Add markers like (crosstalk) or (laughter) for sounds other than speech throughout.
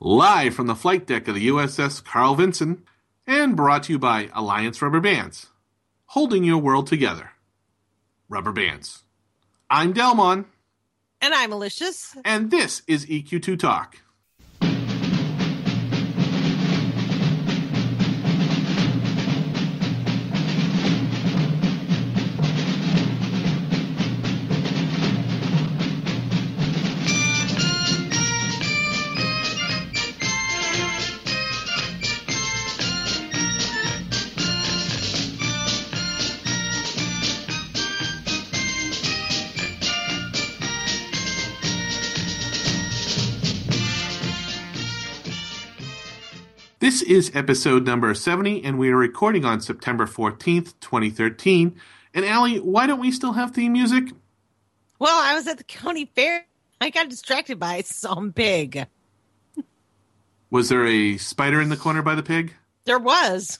Live from the flight deck of the USS Carl Vinson, and brought to you by Alliance Rubber Bands, holding your world together. Rubber Bands. I'm Delmon, And I'm malicious. and this is EQ2 Talk. This is episode number 70, and we are recording on September 14th, 2013. And Allie, why don't we still have theme music? Well, I was at the county fair. I got distracted by some pig. Was there a spider in the corner by the pig? There was.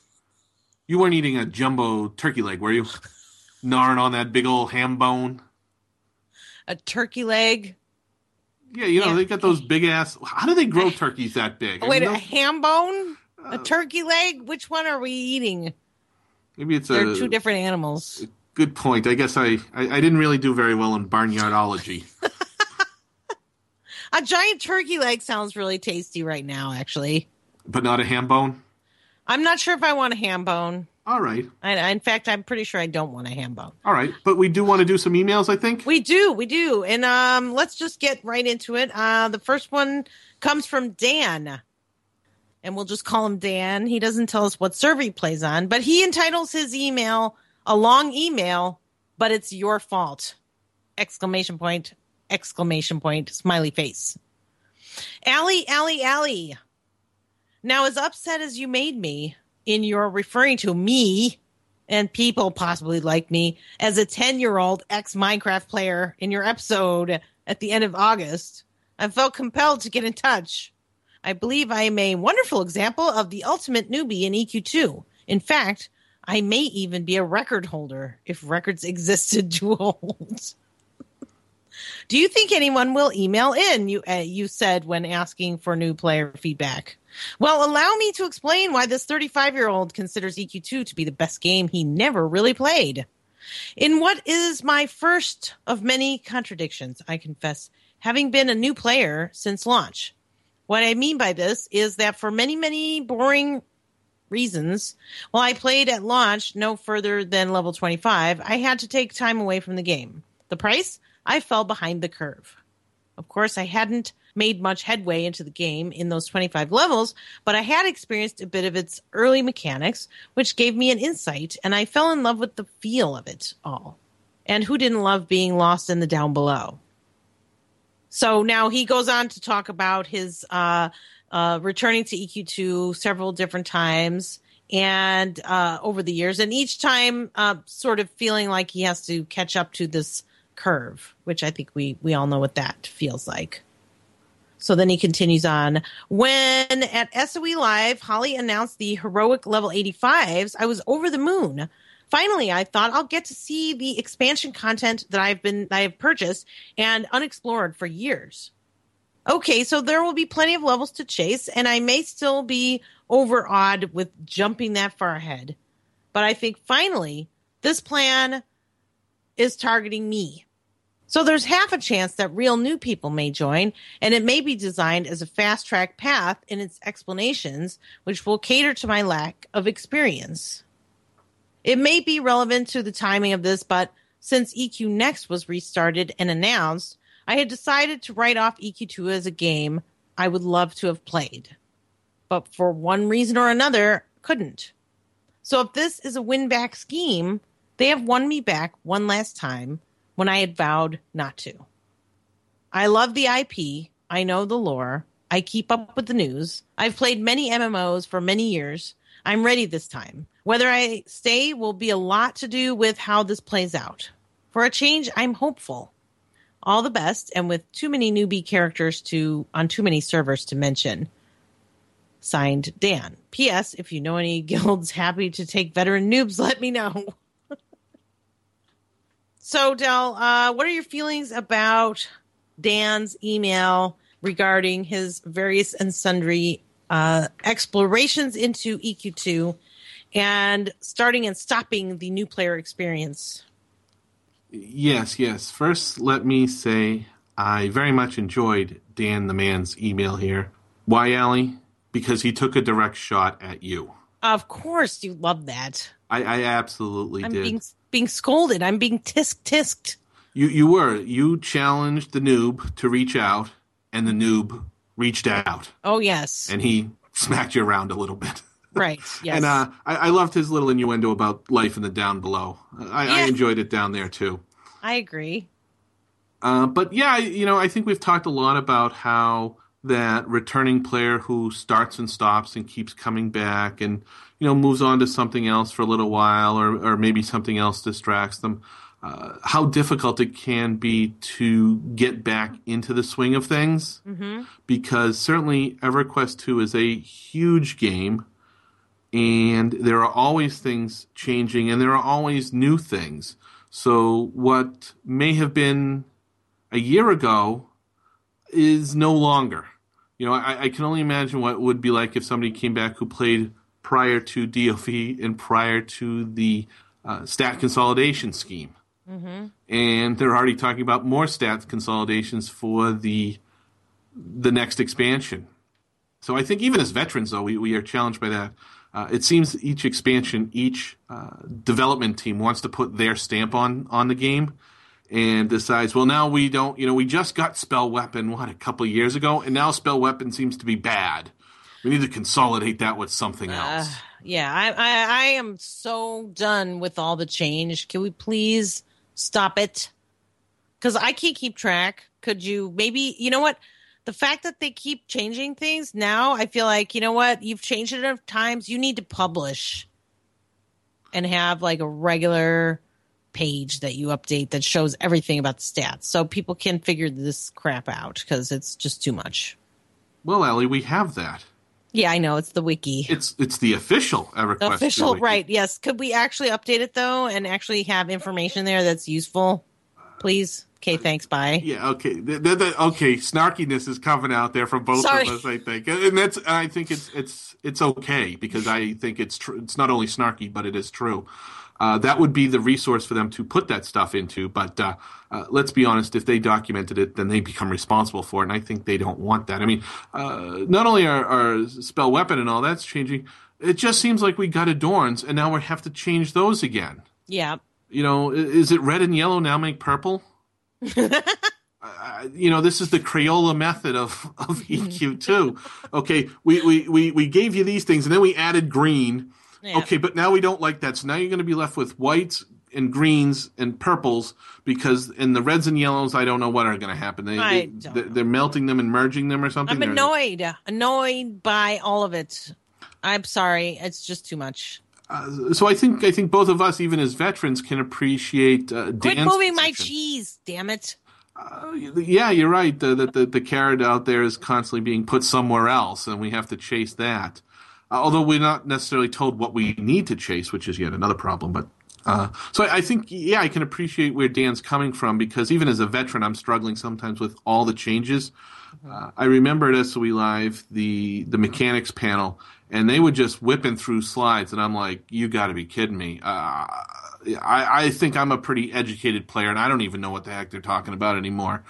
You weren't eating a jumbo turkey leg, were you? Gnawing on that big old ham bone? A turkey leg. Yeah, you know, Yeah. they got those big ass. How do they grow turkeys that big? I Oh, wait, mean, a ham bone? A turkey leg? Which one are we eating? maybe it's They're a two different animals. good point. I guess I, I, I didn't really do very well in barnyardology. (laughs) A giant turkey leg sounds really tasty right now, actually. but not a ham bone? I'm not sure if I want a ham bone. All right. I, in fact, I'm pretty sure I don't want a ham bone. All right. But we do want to do some emails, I think. We do, we do. And um, let's just get right into it. Uh, the first one comes from Dan. And we'll just call him Dan. He doesn't tell us what server he plays on, but he entitles his email a long email, but it's your fault. Exclamation point, exclamation point, smiley face. Allie, Allie, Allie. Now, as upset as you made me in your referring to me and people possibly like me as a 10 year old ex Minecraft player in your episode at the end of August, I felt compelled to get in touch. I believe I am a wonderful example of the ultimate newbie in EQ2. In fact, I may even be a record holder if records (laughs) existed to hold. Do you think anyone will email in? You uh, you said when asking for new player feedback. Well, allow me to explain why this 35 year old considers EQ2 to be the best game he never really played. In what is my first of many contradictions, I confess, having been a new player since launch. What I mean by this is that for many, many boring reasons, while I played at launch no further than level 25, I had to take time away from the game. The price? I fell behind the curve. Of course, I hadn't made much headway into the game in those 25 levels, but I had experienced a bit of its early mechanics, which gave me an insight, and I fell in love with the feel of it all. And who didn't love being lost in the down below? So now he goes on to talk about his uh, uh, returning to EQ2 several different times and uh, over the years, and each time uh, sort of feeling like he has to catch up to this curve, which I think we we all know what that feels like. So then he continues on. When at SOE Live, Holly announced the heroic level 85s, I was over the moon. Finally, I thought I'll get to see the expansion content that I've been I have purchased and unexplored for years. Okay, so there will be plenty of levels to chase, and I may still be overawed with jumping that far ahead. But I think finally, this plan is targeting me. So there's half a chance that real new people may join, and it may be designed as a fast track path in its explanations, which will cater to my lack of experience. It may be relevant to the timing of this, but since EQ Next was restarted and announced, I had decided to write off EQ2 as a game I would love to have played. But for one reason or another, couldn't. So if this is a win back scheme, they have won me back one last time when I had vowed not to. I love the IP. I know the lore. I keep up with the news. I've played many MMOs for many years. I'm ready this time. Whether I stay will be a lot to do with how this plays out. For a change, I'm hopeful. All the best, and with too many newbie characters to on too many servers to mention. Signed, Dan. P.S. If you know any (laughs) guilds happy to take veteran noobs, let me know. (laughs) so, Dell, uh, what are your feelings about Dan's email regarding his various and sundry uh, explorations into EQ2 and starting and stopping the new player experience. Yes, yes. First, let me say I very much enjoyed Dan the Man's email here. Why, Allie? Because he took a direct shot at you. Of course, you love that. I, I absolutely I'm did. being being scolded. I'm being tisk tisked. You you were you challenged the noob to reach out, and the noob reached out, Oh yes, and he smacked you around a little bit. (laughs) right. (laughs) Yes. And uh, I, I loved his little innuendo about life in the down below. I, I enjoyed it down there too. I agree. Uh, but yeah, you know, I think we've talked a lot about how that returning player who starts and stops and keeps coming back and you know moves on to something else for a little while or or maybe something else distracts them. Uh, how difficult it can be to get back into the swing of things hmm because certainly EverQuest 2 is a huge game and there are always things changing and there are always new things. So what may have been a year ago is no longer. You know, I, I can only imagine what it would be like if somebody came back who played prior to DOV and prior to the uh, stat consolidation scheme. hmm And they're already talking about more stats consolidations for the the next expansion. So I think even as veterans, though, we, we are challenged by that. Uh, it seems each expansion, each uh, development team wants to put their stamp on on the game, and decides, well, now we don't, you know, we just got spell weapon what a couple of years ago, and now spell weapon seems to be bad. We need to consolidate that with something else. Uh, yeah, I, I I am so done with all the change. Can we please stop it? Because I can't keep track. Could you maybe? You know what? The fact that they keep changing things now, I feel like you know what? You've changed it enough times. You need to publish and have like a regular page that you update that shows everything about the stats, so people can figure this crap out because it's just too much. well, Ellie, we have that. Yeah, I know it's the wiki. It's it's the official uh, EverQuest. The official, wiki. right? Yes. Could we actually update it though, and actually have information there that's useful, please? Okay, thanks. Bye. Yeah, okay. The, the, the- okay, snarkiness is coming out there from both Sorry. of us, I think, and that's. I think it's it's it's okay because I think it's true. It's not only snarky, but it is true. Uh, that would be the resource for them to put that stuff into. But uh, uh, let's be honest, if they documented it, then they become responsible for it, and I think they don't want that. I mean, uh, not only are, are spell weapon and all that's changing, it just seems like we got adorns, and now we have to change those again. Yeah. You know, is it red and yellow now make purple? (laughs) Uh, you know, this is the Crayola method of, of (laughs) EQ2. Okay, we, we, we, we gave you these things and then we added green. Yeah. Okay, but now we don't like that. So now you're going to be left with whites and greens and purples because in the reds and yellows, I don't know what are going to happen. They, I they, don't they're, know. they're melting them and merging them or something. I'm annoyed. Annoyed by all of it. I'm sorry. It's just too much. Uh, so I think I think both of us, even as veterans, can appreciate uh, Quit moving my position. cheese. Damn it. Uh, yeah, you're right. The, the, the, the carrot out there is constantly being put somewhere else, and we have to chase that. Uh, although we're not necessarily told what we need to chase, which is yet another problem. But uh, so I, I think, yeah, I can appreciate where Dan's coming from because even as a veteran, I'm struggling sometimes with all the changes. Uh, I remember at SOE Live the the mechanics panel, and they were just whipping through slides, and I'm like, "You got to be kidding me!" Uh, I, I think I'm a pretty educated player, and I don't even know what the heck they're talking about anymore.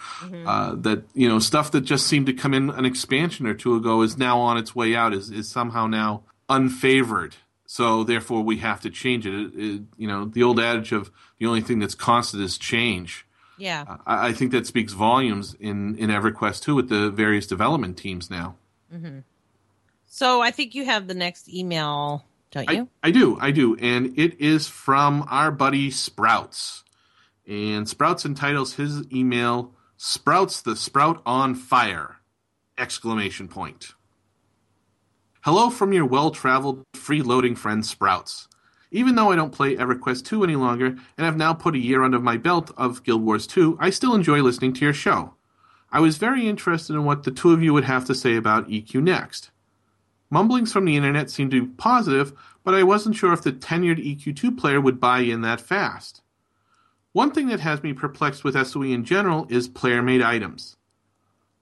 Uh, that you know, stuff that just seemed to come in an expansion or two ago is now on its way out. Is is somehow now unfavored. So therefore, we have to change it. It- it- You know, the old adage of the only thing that's constant is change. Yeah. I, I think that speaks volumes in in EverQuest 2, with the various development teams now. So I think you have the next email, don't I, you? I do, I do, and it is from our buddy Sprouts, and Sprouts entitles his email "Sprouts the Sprout on Fire!" exclamation point. Hello from your well-traveled, free-loading friend Sprouts. Even though I don't play EverQuest 2 any longer and have now put a year under my belt of Guild Wars 2, I still enjoy listening to your show. I was very interested in what the two of you would have to say about EQ Next. Mumblings from the internet seemed to be positive, but I wasn't sure if the tenured EQ2 player would buy in that fast. One thing that has me perplexed with SOE in general is player made items.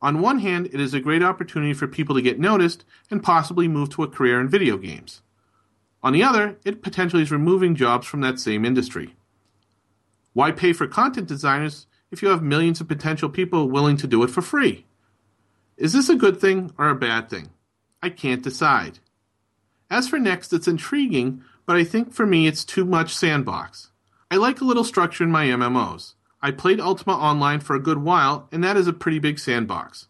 On one hand, it is a great opportunity for people to get noticed and possibly move to a career in video games. On the other, it potentially is removing jobs from that same industry. Why pay for content designers if you have millions of potential people willing to do it for free? Is this a good thing or a bad thing? I can't decide. As for Next, it's intriguing, but I think for me it's too much sandbox. I like a little structure in my MMOs. I played Ultima Online for a good while, and that is a pretty big sandbox.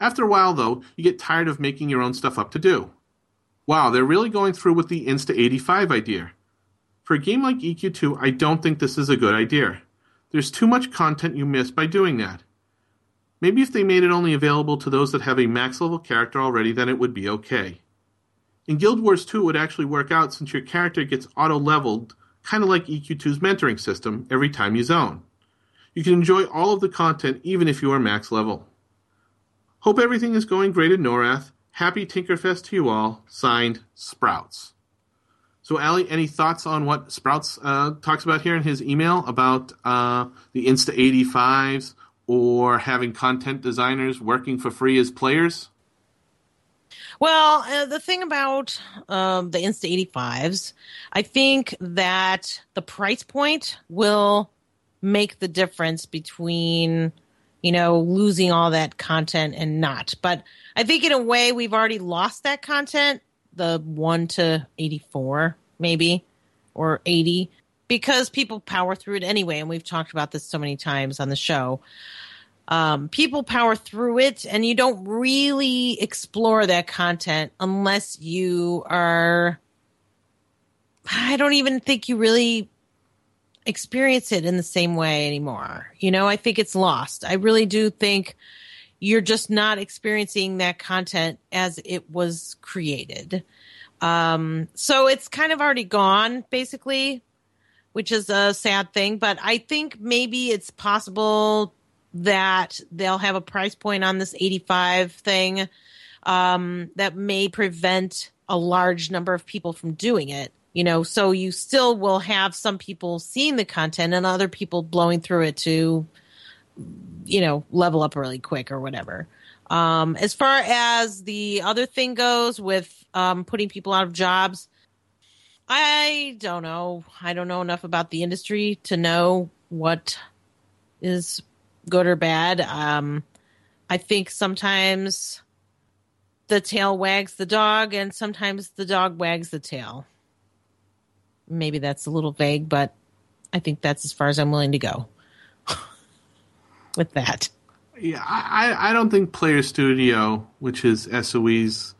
After a while, though, you get tired of making your own stuff up to do. Wow, they're really going through with the Insta 85 idea. For a game like EQ2, I don't think this is a good idea. There's too much content you miss by doing that. Maybe if they made it only available to those that have a max level character already, then it would be okay. In Guild Wars 2, it would actually work out since your character gets auto leveled, kind of like EQ2's mentoring system, every time you zone. You can enjoy all of the content even if you are max level. Hope everything is going great at Norrath. Happy Tinkerfest to you all. Signed, Sprouts. So, Ali, any thoughts on what Sprouts uh, talks about here in his email about uh, the Insta 85s or having content designers working for free as players? Well, uh, the thing about um, the Insta 85s, I think that the price point will make the difference between you know losing all that content and not but i think in a way we've already lost that content the 1 to 84 maybe or 80 because people power through it anyway and we've talked about this so many times on the show um, people power through it and you don't really explore that content unless you are i don't even think you really experience it in the same way anymore. You know, I think it's lost. I really do think you're just not experiencing that content as it was created. Um, so it's kind of already gone, basically, which is a sad thing. But I think maybe it's possible that they'll have a price point on this 85 thing um, that may prevent a large number of people from doing it you know so you still will have some people seeing the content and other people blowing through it to you know level up really quick or whatever um, as far as the other thing goes with um, putting people out of jobs i don't know. I don't know enough about the industry to know what is good or bad. Um, i think sometimes the tail wags the dog and sometimes the dog wags the tail. Maybe that's a little vague, but I think that's as far as I'm willing to go (laughs) with that. Yeah, I, I don't think Player Studio, which is SOE's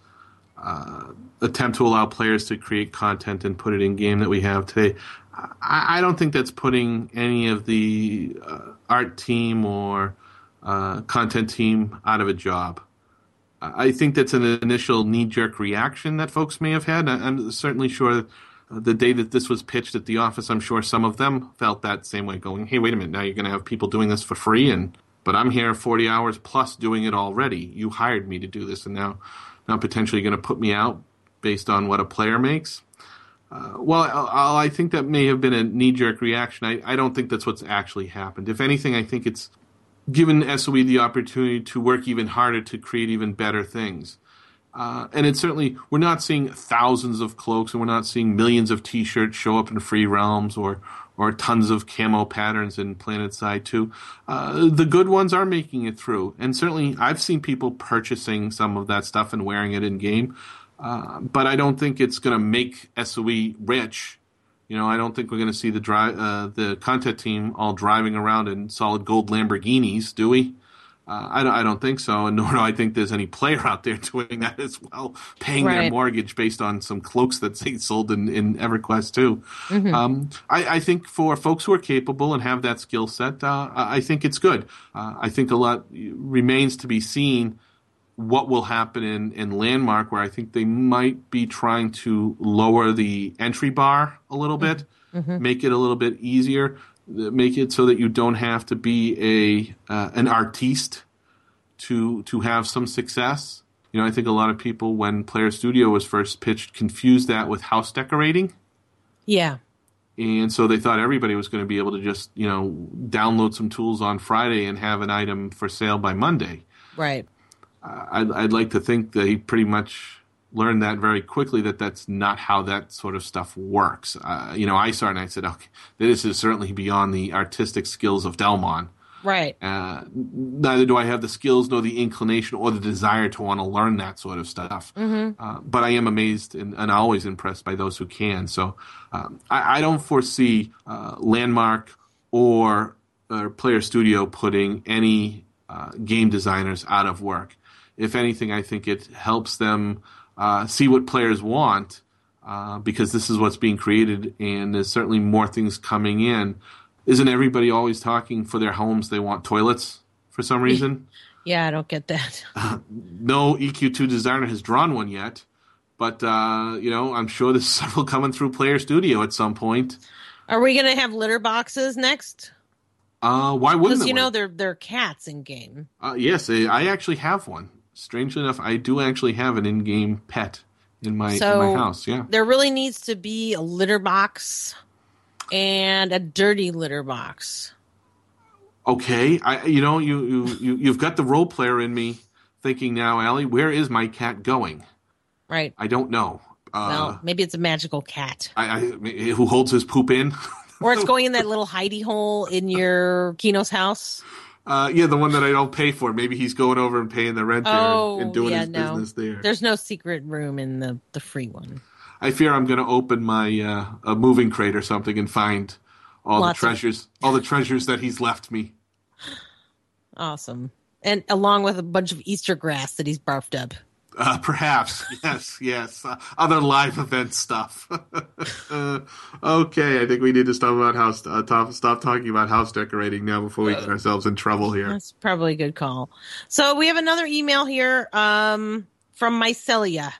uh, attempt to allow players to create content and put it in game that we have today, I, I don't think that's putting any of the uh, art team or uh, content team out of a job. I think that's an initial knee jerk reaction that folks may have had. I'm certainly sure the day that this was pitched at the office, I'm sure some of them felt that same way, going, "Hey, wait a minute! Now you're going to have people doing this for free, and but I'm here 40 hours plus doing it already. You hired me to do this, and now, potentially going to put me out based on what a player makes." Uh, well, I, I think that may have been a knee jerk reaction. I, I don't think that's what's actually happened. If anything, I think it's given SOE the opportunity to work even harder to create even better things. Uh, and it's certainly we're not seeing thousands of cloaks and we're not seeing millions of t-shirts show up in free realms or or tons of camo patterns in Planet PlanetSide 2 uh, the good ones are making it through. And certainly i've seen people purchasing some of that stuff and wearing it in game uh, but i don't think it's going to make soe rich. You know i don't think we're going to see the uh, the content team all driving around in solid gold lamborghinis do we uh, I, don't, I don't think so, and (laughs) nor do I think there's any player out there (laughs) doing that as well, paying right. their mortgage based on some cloaks that they sold in, in EverQuest 2. Mm-hmm. Um, I, I, think for folks who are capable and have that skill set, uh, I think it's good. Uh, I think a lot remains to be seen what will happen in, in Landmark, where I think they might be trying to lower the entry bar a little bit, mm-hmm. make it a little bit easier make it so that you don't have to be a uh, an artiste to to have some success. You know, I think a lot of people when Player Studio was first pitched confused that with house decorating. Yeah. And so they thought everybody was going to be able to just, you know, download some tools on Friday and have an item for sale by Monday. Right. Uh, I'd, I'd like to think they pretty much learned that very quickly that that's not how that sort of stuff works. Uh, you know, I saw it and I said, okay, this is certainly beyond the artistic skills of Delmon. Right. Uh, neither do I have the skills nor the inclination or the desire to want to learn that sort of stuff. Mm-hmm. Uh, but I am amazed and, and, always impressed by those who can. So um, I, I, don't foresee uh, Landmark or, or Player Studio putting any uh, game designers out of work. If anything, I think it helps them uh, see what players want. Uh, because this is what's being created, and there's certainly more things coming in isn't everybody always talking for their homes they want toilets for some reason? (laughs) Yeah, I don't get that. Uh, (laughs) no EQ2 designer has drawn one yet, but uh, you know, I'm sure there's (laughs) several coming through Player Studio at some point. Are we going to have litter boxes next? Uh, why wouldn't? Because you know they're they're cats in game. Uh, yes, I actually have one. Strangely enough, I do actually have an in-game pet in my so in my house. Yeah, there really needs to be a litter box and a dirty litter box. Okay, I you know you you, you you've got the role player in me thinking now, Allie. Where is my cat going? Right. I don't know. Uh, well, maybe it's a magical cat. I, I, who holds his poop in. or it's (laughs) going in that little hidey hole in your Qeynos's house. Uh, yeah, the one that I don't pay for. Maybe he's going over and paying the rent there oh, and doing yeah, his no. business there. There's no secret room in the the free one. I fear I'm going to open my uh, a moving crate or something and find all Lots the treasures, of- all the treasures that he's left me. Awesome, and along with a bunch of Easter grass that he's barfed up. Uh, perhaps, (laughs) yes, yes. Uh, other live event stuff. uh, (laughs) okay, I think we need to stop about house. Uh, top, stop talking about house decorating now before we get ourselves in trouble here. That's probably a good call. So we have another email here um, from Mycelia,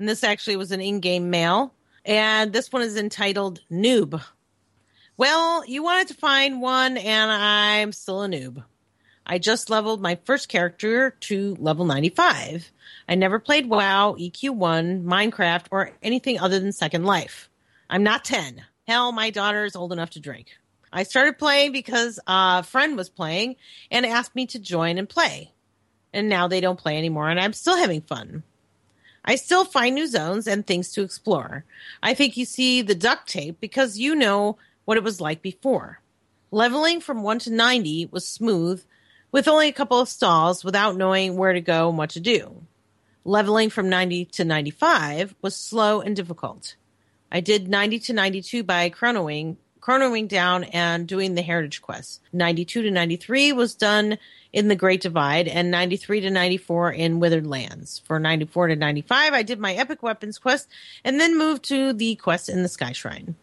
and this actually was an in-game mail, and this one is entitled "Noob." Well, you wanted to find one, and I'm still a noob. I just leveled my first character to level 95. I never played WoW, EQ1, Minecraft, or anything other than Second Life. I'm not 10. Hell, my daughter is old enough to drink. I started playing because a friend was playing and asked me to join and play. And now they don't play anymore, and I'm still having fun. I still find new zones and things to explore. I think you see the duct tape because you know what it was like before. Leveling from 1 to 90 was smooth with only a couple of stalls without knowing where to go and what to do. Leveling from 90 to 95 was slow and difficult. I did 90 to 92 by chronoing, chronoing down and doing the heritage quest. 92 to 93 was done in the Great Divide and 93 to 94 in Withered Lands. For 94 to 95, I did my epic weapons quest and then moved to the quest in the Sky Shrine.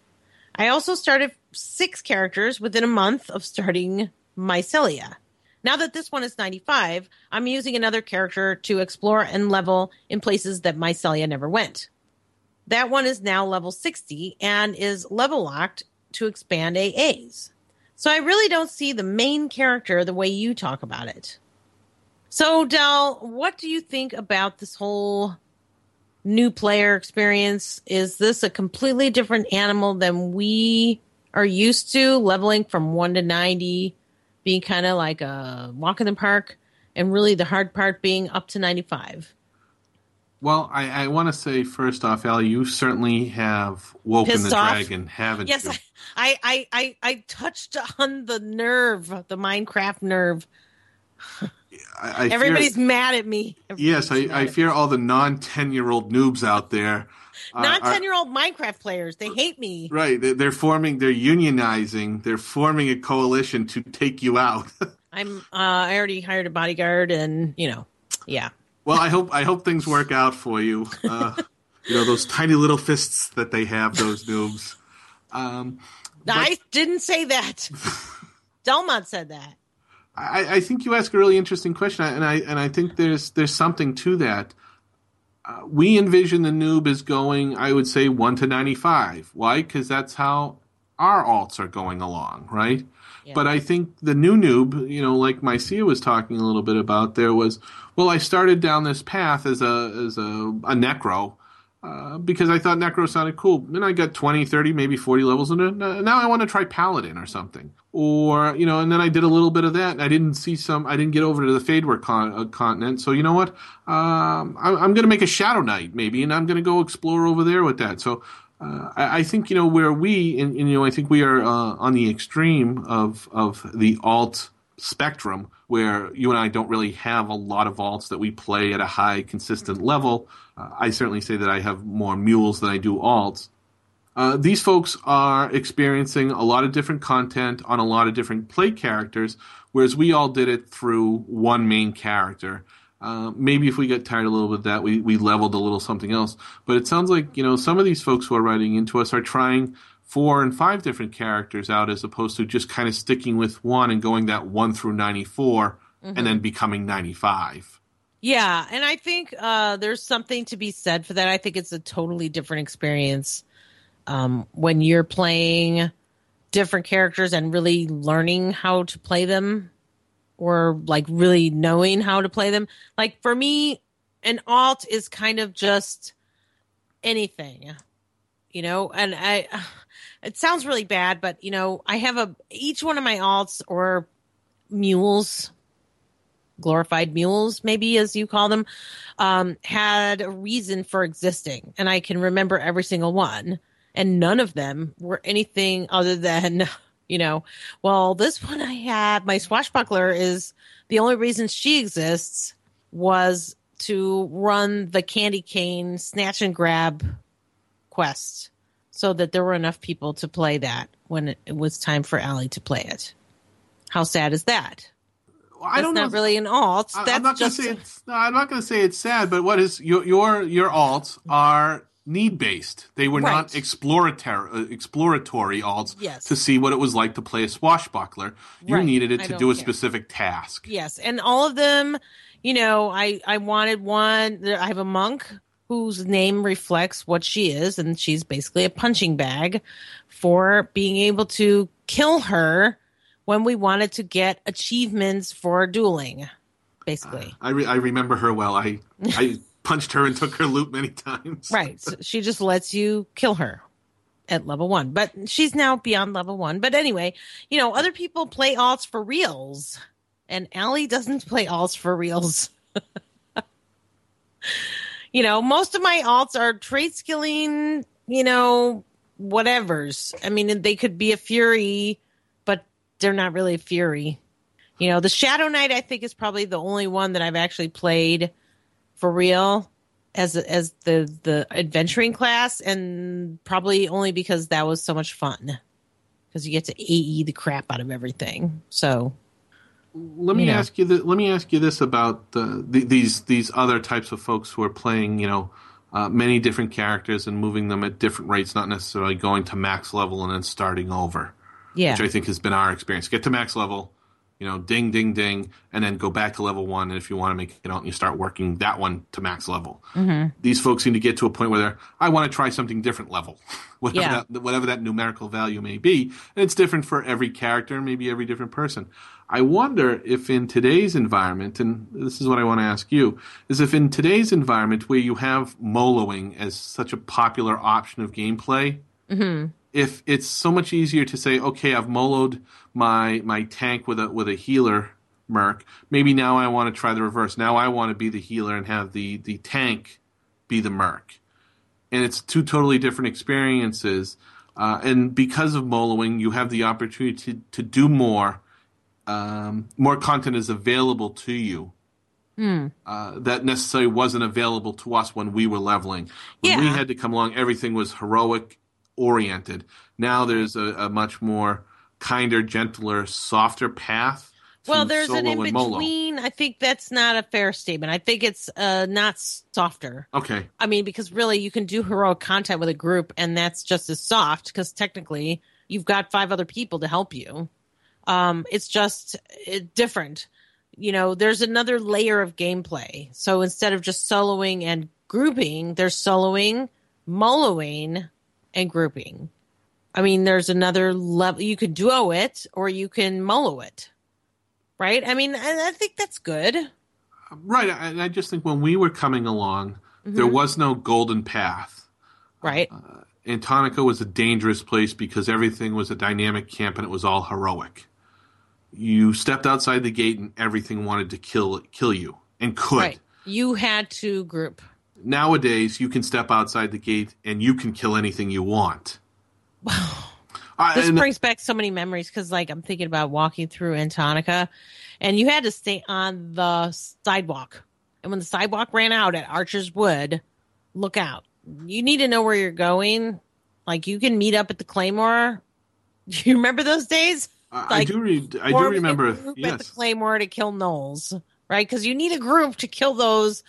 I also started six characters within a month of starting Mycelia. Now that this one is 95, I'm using another character to explore and level in places that Mycelia never went. That one is now level 60 and is level locked to expand AAs. So I really don't see the main character the way you talk about it. So, Dell, what do you think about this whole new player experience? Is this a completely different animal than we are used to, leveling from 1 to 90, being kind of like a walk in the park, and really the hard part being up to 95? Well, I, I want to say first off, Ellie, you certainly have woken Pissed the off? dragon, haven't Yes, you? Yes, I, I, I, I touched on the nerve, the Minecraft nerve. I, I Everybody's fear, mad at me. yes, I, I fear all the non ten year old noobs out there. Uh, Not are- 10 year old Minecraft players. They hate me. Right, they- they're forming, they're unionizing, they're forming a coalition to take you out. (laughs) I'm, uh, I already hired a bodyguard and, you know, yeah. well, I hope I hope things work out for you. Uh, (laughs) you know those tiny little fists that they have, those noobs. Um, I didn't say that. (laughs) Delmont said that. I, I think you ask a really interesting question, and I and I think there's there's something to that. Uh, we envision the noob as going, I would say, one to ninety five. Why? Because that's how our alts are going along, right? Yeah. But I think the new noob, you know, like Mycia was talking a little bit about, there was, well, I started down this path as a as a, a necro, uh, because I thought Necro sounded cool. And I got 20, 30, maybe 40 levels in it. Now I want to try Paladin or something. Or, you know, and then I did a little bit of that and I didn't see some, I didn't get over to the Faydwer con- uh, continent. So, you know what? Um, I, am going to make a Shadow Knight maybe, and I'm going to go explore over there with that. So, uh, I, I, think, you know, where we, and, and you know, I think we are uh, on the extreme of, of the alt spectrum where you and I don't really have a lot of alts that we play at a high consistent level. Uh, I certainly say that I have more mules than I do alts. Uh, these folks are experiencing a lot of different content on a lot of different play characters, whereas we all did it through one main character. Uh, maybe if we get tired a little bit of that, we, we leveled a little something else. But it sounds like, you know, some of these folks who are writing into us are trying four and five different characters out as opposed to just kind of sticking with one and going that one through 94 mm-hmm. and then becoming 95. Yeah. And I think uh, there's something to be said for that. I think it's a totally different experience um, when you're playing different characters and really learning how to play them or like really knowing how to play them. Like for me, an alt is kind of just anything you know and i (sighs) it sounds really bad but you know i have a each one of my alts or mules glorified mules maybe as you call them um, had a reason for existing and i can remember every single one and none of them were anything other than (laughs) you know well this one i had my swashbuckler is the only reason she exists was to run the candy cane snatch and grab quest so that there were enough people to play that when it was time for Allie to play it. How sad is that? I don't not know. really an alt. I, That's I'm not just. Gonna say it's, no, I'm not going to say it's sad, but what is your your your alts are need based. They were right. not exploratory uh, exploratory alts yes. to see what it was like to play a swashbuckler. You right. needed it to do a care. specific task. Yes, and all of them, you know, I I wanted one. I have a monk whose name reflects what she is, and she's basically a punching bag for being able to kill her when we wanted to get achievements for dueling. Basically, uh, I re- I remember her well. I I (laughs) punched her and took her loot many times. right, so she just lets you kill her at level one, but she's now beyond level one. But anyway, you know, other people play alts for reals, and Allie doesn't (laughs) play alts for reals. (laughs) you know, most of my alts are trade skilling, you know, whatevers. I mean, they could be a fury, they're not really a fury. You know, the Shadow Knight I think is probably the only one that I've actually played for real as as the the adventuring class, and probably only because that was so much fun because you get to AE the crap out of everything. So let me ask you. let me ask you this about the, the, these these other types of folks who are playing, you know, uh, many different characters and moving them at different rates, not necessarily going to max level and then starting over. Yeah, which I think has been our experience. Get to max level, you know, ding, ding, ding, and then go back to level one. And if you want to make it out, you start working that one to max level. Mm-hmm. These folks seem to get to a point where they're, I want to try something different level, (laughs) whatever yeah. that whatever that numerical value may be, and it's different for every character, maybe every different person. I wonder if in today's environment, and this is what I want to ask you, is if in today's environment where you have moloing as such a popular option of gameplay, mm-hmm if it's so much easier to say, okay, I've moloed my my tank with a with a healer merc, maybe now I want to try the reverse. Now I want to be the healer and have the the tank be the merc, and it's two totally different experiences. Uh, and because of moloing, you have the opportunity to, to do more. Um, more content is available to you mm. uh, that necessarily wasn't available to us when we were leveling. When yeah. we had to come along, everything was heroic oriented. Now there's a, a much more kinder, gentler, softer path. Well, there's an in between. I think that's not a fair statement. I think it's uh, not softer. Okay. I mean, because really, you can do heroic content with a group, and that's just as soft because technically you've got five other people to help you. Um, it's just it, different. You know, there's another layer of gameplay. So instead of just soloing and grouping, there's soloing, moloing, and grouping. I mean, there's another level. You could duo it or you can molo it, right? I mean, I, I think that's good. Right. And I just think when we were coming along, mm-hmm. There was no golden path. Right. Uh, Antonica was a dangerous place because everything was a dynamic camp and it was all heroic. You stepped outside the gate and everything wanted to kill kill you and could. right. You had to group. Nowadays, you can step outside the gate and you can kill anything you want. (laughs) I- This brings back so many memories because, like, I'm thinking about walking through Antonica, and you had to stay on the sidewalk. And when the sidewalk ran out at Archer's Wood, look out. You need to know where you're going. Like, you can meet up at the Claymore. Do (laughs) you remember those days? I, I do. Re- I do remember. group at the Claymore to kill gnolls, right? Because you need a group to kill those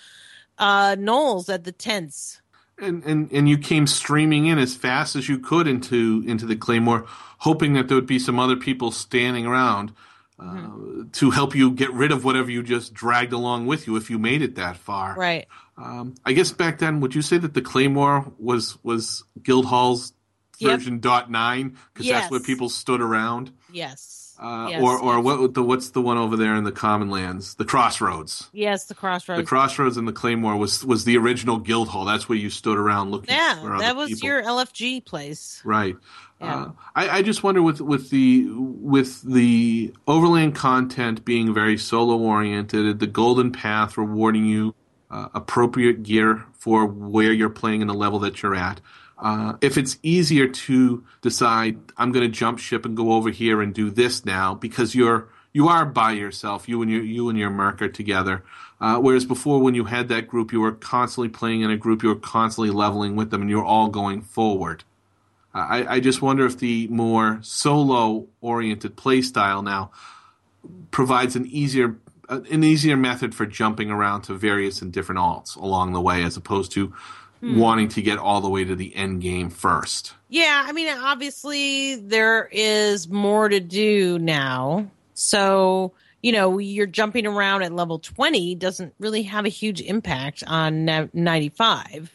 uh gnolls at the tents. and, and and you came streaming in as fast as you could into into the claymore, hoping that there would be some other people standing around uh, Mm-hmm. to help you get rid of whatever you just dragged along with you if you made it that far. Right. Um, I guess back then, would you say that the claymore was was Guildhall's Yep. version dot nine because that's where people stood around, Yes. Uh, Yes, or or what the what's the one over there in the common lands, the crossroads. Yes, the crossroads. The crossroads and the claymore was was the original Guildhall. That's where you stood around looking. yeah, that was people. your LFG place. right. Yeah. Uh, I, I just wonder with with the with the overland content being very solo oriented, the golden path rewarding you uh, appropriate gear for where you're playing in the level that you're at. Uh, if it's easier to decide, I'm going to jump ship and go over here and do this now because you're you are by yourself. You and your you and your are together. Uh, whereas before, when you had that group, you were constantly playing in a group. You were constantly leveling with them, and you're all going forward. I, I just wonder if the more solo oriented play style now provides an easier an easier method for jumping around to various and different alts along the way, as opposed to Hmm. wanting to get all the way to the end game first. Yeah, I mean, obviously there is more to do now. So, you know, you're jumping around at level 20 doesn't really have a huge impact on 95.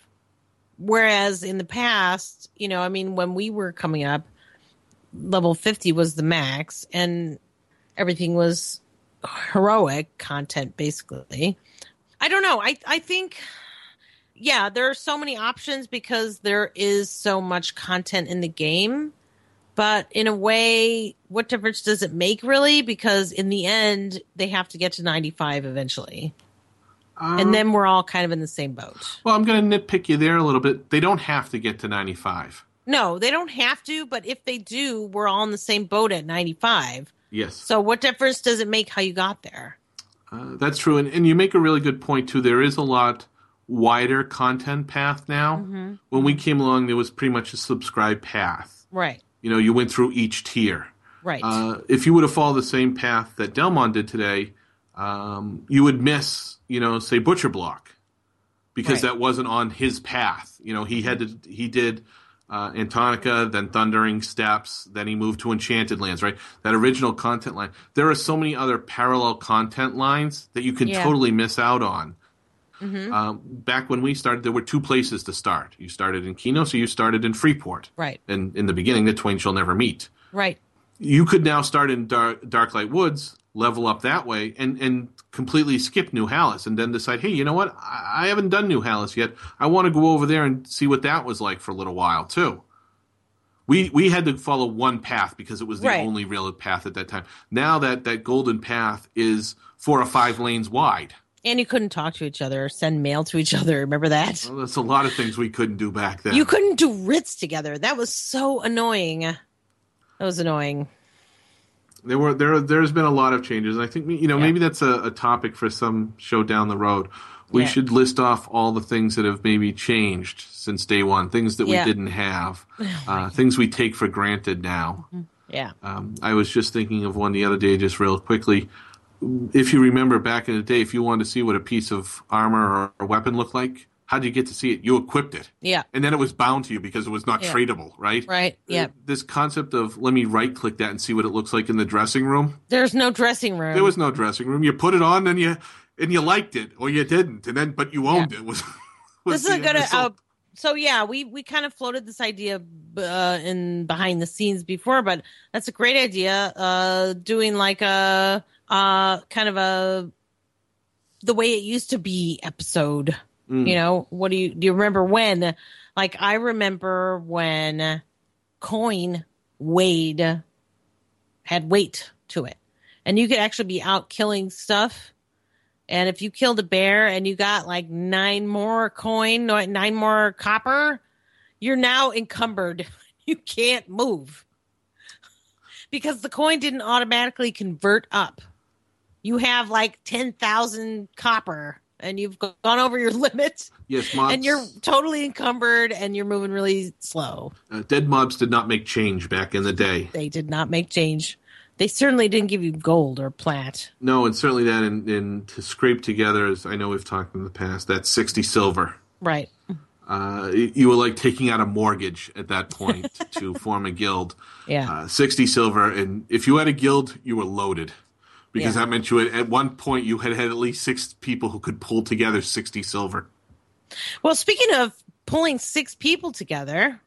Whereas in the past, you know, I mean, when we were coming up, level 50 was the max and everything was heroic content, basically. I don't know. I, I think yeah, there are so many options because there is so much content in the game. But in a way, what difference does it make really? Because in the end, they have to get to 95 eventually. and then we're all kind of in the same boat. Well, I'm going to nitpick you there a little bit. They don't have to get to 95. No, they don't have to, but if they do, we're all in the same boat at 95. Yes. So what difference does it make how you got there? Uh, that's true, and, and you make a really good point too. There is a lot wider content path now. When we came along, there was pretty much a subscribe path. Right. You know, you went through each tier. Right. Uh, if you would have followed the same path that Delmon did today, um, you would miss, you know, say Butcher Block, because Right. that wasn't on his path. You know, he had to, he did uh, Antonica, then Thundering Steps, then he moved to Enchanted Lands. Right, that original content line. There are so many other parallel content lines that you can Yeah. totally miss out on. Mhm. Um, back when we started, there were two places to start. You started in Qeynos, so you started in Freeport. right. And in the beginning, the twain shall never meet Right. you could now start in Dark, Darklight Woods, level up that way, and and completely skip New Halas, and then decide, hey, you know what? I, I haven't done New Halas yet. I want to go over there and see what that was like for a little while too. We we had to follow one path because it was the Right. only real path at that time. Now that that golden path is four or five lanes wide. And you couldn't talk to each other or send mail to each (laughs) other. Remember that? Well, that's a lot of things we couldn't do back then. You couldn't do writs together. That was so annoying. That was annoying. There were there there's been a lot of changes. and I think you know Yeah. maybe that's a, a topic for some show down the road. We Yeah. should list off all the things that have maybe changed since day one, things that Yeah. we didn't have, (laughs) uh, things we take for granted now. Yeah. Um, I was just thinking of one the other day, just real quickly. If you remember back in the day, if you wanted to see what a piece of armor or, weapon looked like, how did you get to see it? You equipped it, Yeah. and then it was bound to you because it was not Yeah. tradable, right? Right. Yeah. Uh, This concept of let me right click that and see what it looks like in the dressing room. There's no dressing room. There was no dressing room. You put it on and you and you liked it or you didn't, and then but you owned it. Was, (laughs) was this is a good. Uh, so yeah, we we kind of floated this idea uh, in behind the scenes before, but that's a great idea. Uh, doing like a uh kind of a the way it used to be episode You know, what do you do? You remember when? Like I remember when coin weighed had weight to it, and you could actually be out killing stuff. And if you killed a bear and you got like nine more coin, nine more copper, you're now encumbered. (laughs) You can't move because the coin didn't automatically convert up. You have like 10,000 copper and you've gone over your (laughs) limit Yes, mobs. and you're totally encumbered and you're moving really slow. uh, dead mobs did not make change back in the day. They did not make change. They certainly didn't give you gold or plat. No, and certainly that in, in to scrape together, as I know we've talked in the past, that's sixty silver. Right. Uh, you you were like taking out a mortgage at that point (laughs) to form a guild. Yeah. Uh, 60 silver, and if you had a guild, you were loaded. Because Yeah. that meant you had, at one point, you had had at least six people who could pull together 60 silver. Well, speaking of pulling six people together,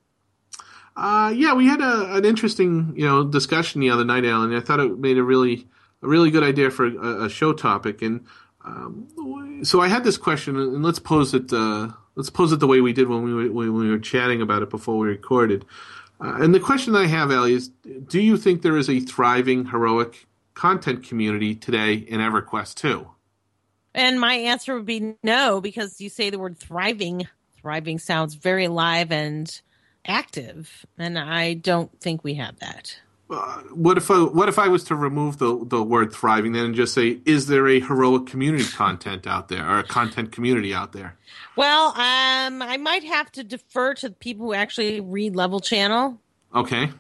Uh, yeah, we had a, an interesting, you know, discussion the other night, Alan. I thought it made a really, a really good idea for a, a show topic. And um, so I had this question, and let's pose it. Uh, let's pose it the way we did when we were when we were chatting about it before we recorded. Uh, and the question I have, Ali, is: Do you think there is a thriving heroic content community today in EverQuest 2? and my answer would be no, because you say the word thriving. Thriving sounds very alive and active, and I don't think we have that. What if I, what if I was to remove the the word thriving then and just say, is there a heroic community content out there or a content community out there? Well, um, I might have to defer to people who actually read Level Channel Okay.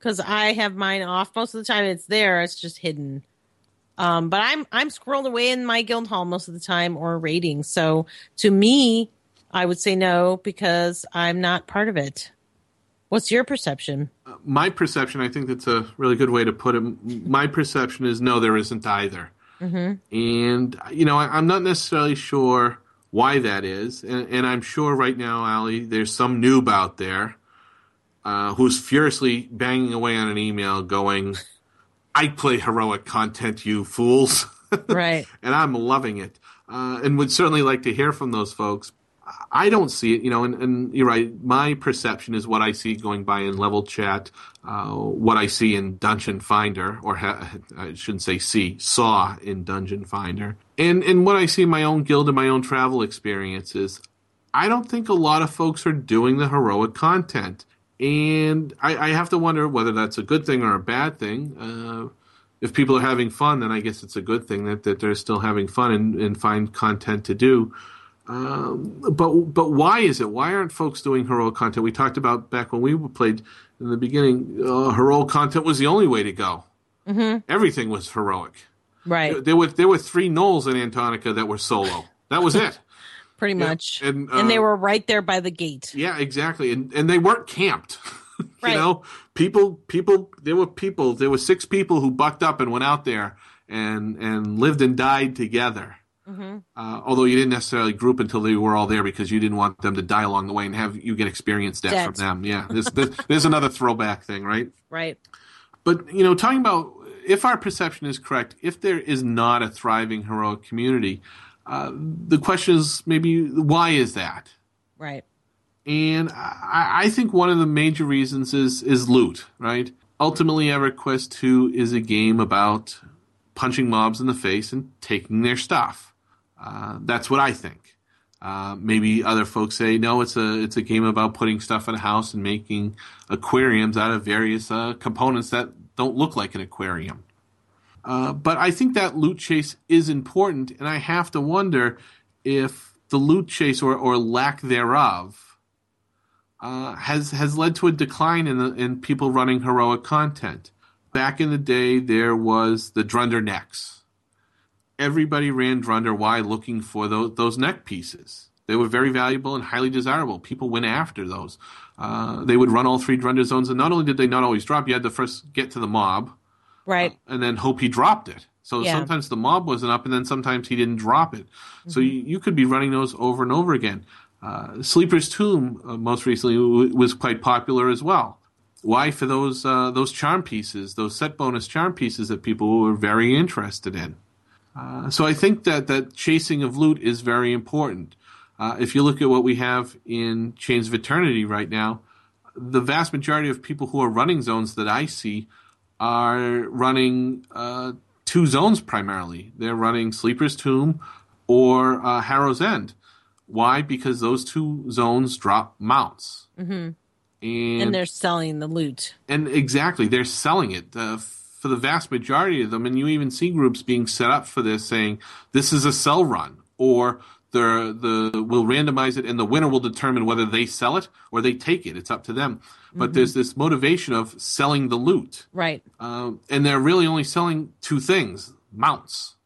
Because I have mine off most of the time. It's there; it's just hidden. Um, but I'm I'm scrolled away in my guild hall most of the time or rating. So to me, I would say no because I'm not part of it. What's your perception? My perception, I think that's a really good way to put it. My perception is no, there isn't either. And, you know, I, I'm not necessarily sure why that is. And, and I'm sure right now, Ali, there's some noob out there uh, who's furiously banging away on an email going, I play heroic content, you fools. (laughs) Right. and I'm loving it, uh, and would certainly like to hear from those folks. I don't see it, you know, and, and you're right. My perception is what I see going by in level chat, uh, what I see in Dungeon Finder, or ha- I shouldn't say see, saw in Dungeon Finder, and and what I see in my own guild and my own travel experiences. I don't think a lot of folks are doing the heroic content, and I, I have to wonder whether that's a good thing or a bad thing. Uh, if people are having fun, then I guess it's a good thing that, that they're still having fun and, and find content to do. Um, but but why is it? Why aren't folks doing heroic content? We talked about back when we played in the beginning. Uh, heroic content was the only way to go. Mm-hmm. Everything was heroic. Right. There were there were three gnolls in Antonica that were solo. That was it. Pretty much. and, And, they uh, were right there by the gate. Yeah, exactly. And and they weren't camped. (laughs) you Right. know, people people there were people there were six people who bucked up and went out there and and lived and died together. Uh, although you didn't necessarily group until they were all there because you didn't want them to die along the way and have you get experience death Death. from them. Yeah, there's, (laughs) there's, there's another throwback thing, right? Right. But you know, talking about if our perception is correct, if there is not a thriving heroic community, uh, the question is maybe why is that? Right. And I, I think one of the major reasons is is loot, right? Ultimately, EverQuest 2 is a game about punching mobs in the face and taking their stuff. Uh, that's what I think. Uh, maybe other folks say no. It's a it's a game about putting stuff in a house and making aquariums out of various uh, components that don't look like an aquarium. Uh, but I think that loot chase is important, and I have to wonder if the loot chase or, or lack thereof uh, has has led to a decline in the, in people running heroic content. Back in the day, there was the Drunder necks. Everybody ran Drunder. Why? Looking for those those neck pieces. They were very valuable and highly desirable. People went after those. Uh, they would run all three Drunder zones, and not only did they not always drop, you had to first get to the mob Right. and then hope he dropped it. So Yeah. sometimes the mob wasn't up, and then sometimes he didn't drop it. So you, you could be running those over and over again. Uh, Sleeper's Tomb, uh, most recently, w- was quite popular as well. Why? For those uh, those charm pieces, those set bonus charm pieces that people were very interested in. Uh, so I think that that chasing of loot is very important. Uh, if you look at what we have in Chains of Eternity right now, the vast majority of people who are running zones that I see are running uh, two zones primarily. They're running Sleeper's Tomb or uh, Harrow's End. Why? Because those two zones drop mounts. Mm-hmm. And, And they're selling the loot. and exactly, they're selling it uh, for the vast majority of them. And you even see groups being set up for this, saying this is a sell run, or the the we'll randomize it, and the winner will determine whether they sell it or they take it. It's up to them. But there's this motivation of selling the loot, Right. um, and they're really only selling two things: mounts,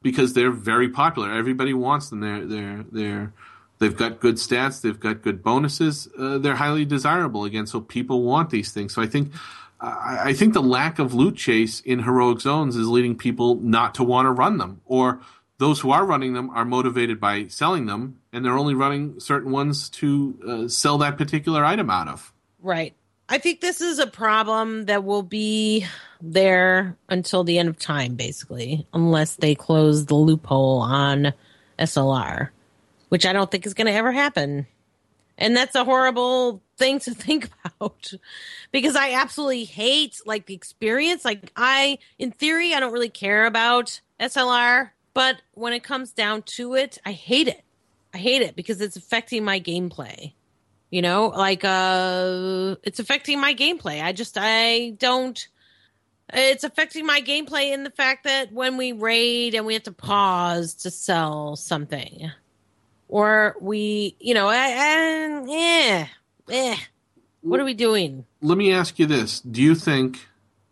because they're very popular. Everybody wants them. They're they're they're they've got good stats. They've got good bonuses. Uh, they're highly desirable again. So people want these things. So I think. I I think the lack of loot chase in heroic zones is leading people not to want to run them, or those who are running them are motivated by selling them, and they're only running certain ones to uh, sell that particular item out of. Right. I think this is a problem that will be there until the end of time, basically, unless they close the loophole on SLR, which I don't think is going to ever happen. And that's a horrible thing to (laughs) think about because I absolutely hate like the experience. Like I, in theory, I don't really care about SLR, but when it comes down to it, I hate it. I hate it because it's affecting my gameplay. You know like uh it's affecting my gameplay. I just i don't it's affecting my gameplay in the fact that when we raid and we have to pause to sell something or we you know and eh, eh, what are we doing? Let me ask you this: Do you think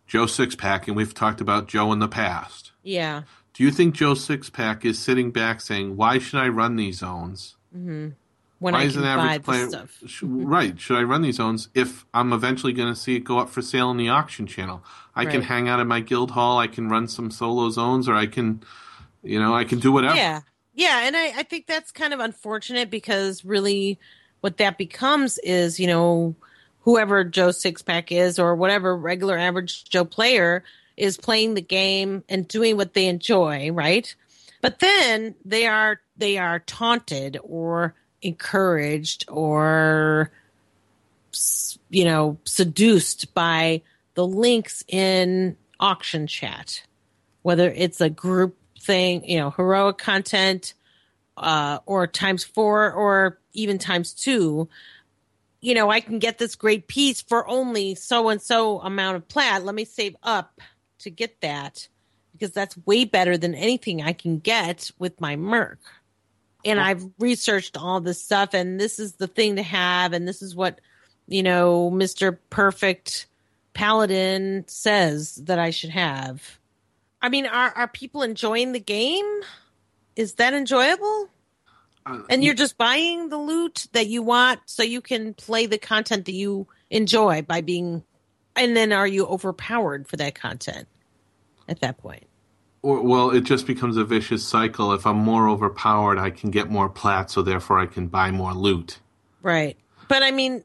Joe Sixpack, and we've talked about Joe in the past, yeah do you think Joe Sixpack is sitting back saying, "Why should I run these zones? Mm-hmm. when Why i is an average player sh- right? Should I run these zones if I'm eventually going to see it go up for sale in the auction channel? I can hang out in my guild hall. I can run some solo zones, or I can, you know, I can do whatever. Yeah. Yeah. And I, I think that's kind of unfortunate because really what that becomes is, you know, whoever Joe Sixpack is or whatever regular average Joe player is playing the game and doing what they enjoy, right? But then they are they are taunted or encouraged or you know seduced by the links in auction chat whether it's a group thing, you know, heroic content, uh, or times four or even times two, you know, I can get this great piece for only so and so amount of plat. Let me save up to get that because that's way better than anything I can get with my Merc. And I've researched all this stuff, and this is the thing to have, and this is what, you know, Mr. Perfect Paladin says that I should have. I mean, are are people enjoying the game? Is that enjoyable? Uh, And you're just buying the loot that you want so you can play the content that you enjoy by being and then are you overpowered for that content at that point? Or, well, it just becomes a vicious cycle. If I'm more overpowered, I can get more plat, so therefore I can buy more loot. Right. But I mean,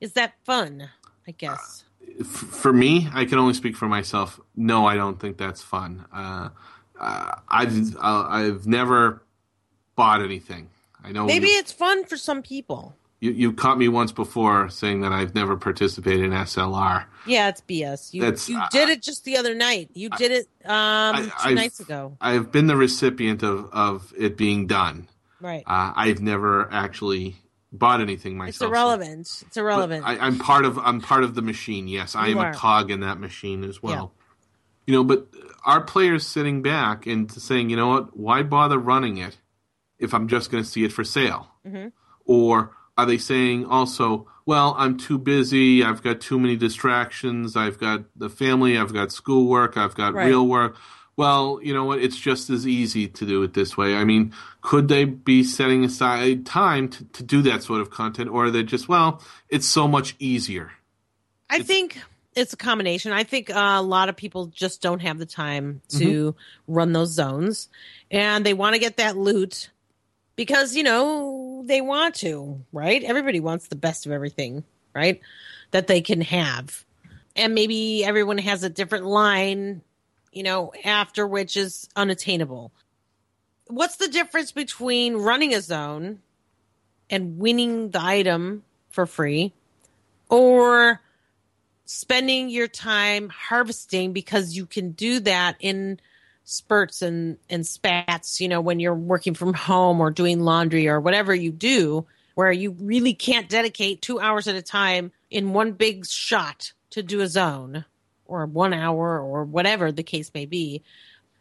is that fun? I guess. F- for me, I can only speak for myself. No, I don't think that's fun. Uh, uh, I've uh, I've never bought anything. I know Maybe you, it's fun for some people. You you caught me once before saying that I've never participated in SLR. Yeah, it's BS. You That's- you I- did it just the other night. You did it um 2 I've- nights ago. I've been the recipient of of it being done. Right. Uh, I've never actually bought anything myself. It's so- irrelevant. It's irrelevant. I, I'm part of I'm part of the machine. Yes, I You am are. a cog in that machine as well. You know, but our players sitting back and saying, you know what, why bother running it if I'm just going to see it for sale? Mhm. Or are they saying also, well, I'm too busy, I've got too many distractions, I've got the family, I've got schoolwork, I've got Right. real work. Well, you know what? It's just as easy to do it this way. I mean, could they be setting aside time to, to do that sort of content, or are they just, well, it's so much easier? I think it's a combination. I think uh, a lot of people just don't have the time to run those zones, and they want to get that loot because you know they want to, right? Everybody wants the best of everything, right? That they can have, and maybe everyone has a different line, you know, after which is unattainable. What's the difference between running a zone and winning the item for free, or spending your time harvesting because you can do that in spurts and, and spats, you know, when you're working from home or doing laundry or whatever you do, where you really can't dedicate two hours at a time in one big shot to do a zone or one hour or whatever the case may be.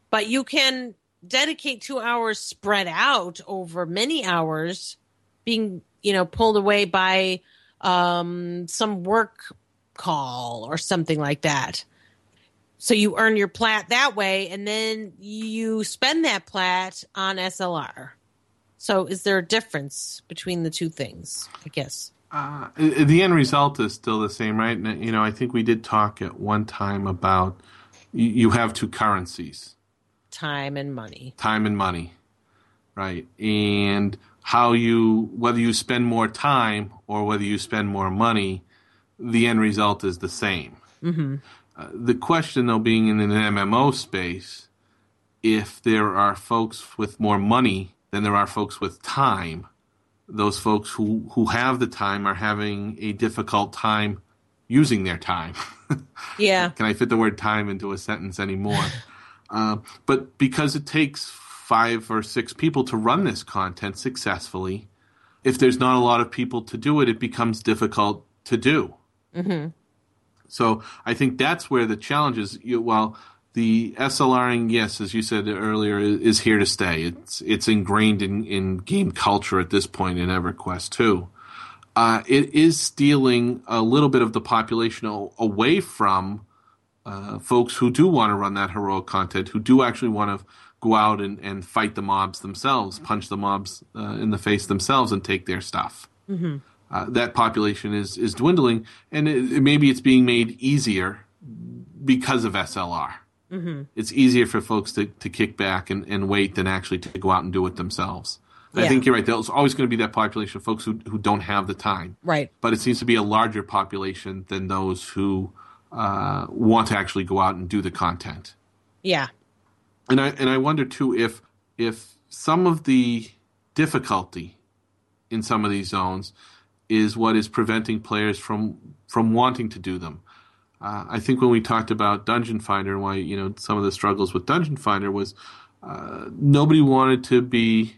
But you can dedicate two hours spread out over many hours being, you know, pulled away by um, some work call or something like that. So you earn your plat that way, and then you spend that plat on SLR. So is there a difference between the two things? I guess. Uh, the end result is still the same, right? And, you know, I think we did talk at one time about you have two currencies time and money. Time and money, right? And how you, whether you spend more time or whether you spend more money, the end result is the same. Mm-hmm. Uh, the question, though, being in an MMO space, if there are folks with more money than there are folks with time, those folks who, who have the time are having a difficult time using their time. (laughs) yeah. Can I fit the word time into a sentence anymore? (laughs) uh, but because it takes five or six people to run this content successfully, if there's not a lot of people to do it, it becomes difficult to do. Mm-hmm. So I think that's where the challenge is. You, well, the SLRing, yes, as you said earlier, is here to stay. It's it's ingrained in, in game culture at this point in EverQuest 2. Uh, it is stealing a little bit of the population away from uh, folks who do want to run that heroic content, who do actually want to go out and, and fight the mobs themselves, punch the mobs uh, in the face themselves, and take their stuff. Mm-hmm uh, that population is is dwindling, and it, maybe it's being made easier because of SLR. Mm-hmm. It's easier for folks to, to kick back and, and wait than actually to go out and do it themselves. Yeah. I think you're right. There's always going to be that population of folks who, who don't have the time. Right. But it seems to be a larger population than those who uh, want to actually go out and do the content. Yeah. And I and I wonder too if if some of the difficulty in some of these zones is what is preventing players from from wanting to do them. Uh, I think when we talked about Dungeon Finder and why you know some of the struggles with Dungeon Finder was uh, nobody wanted to be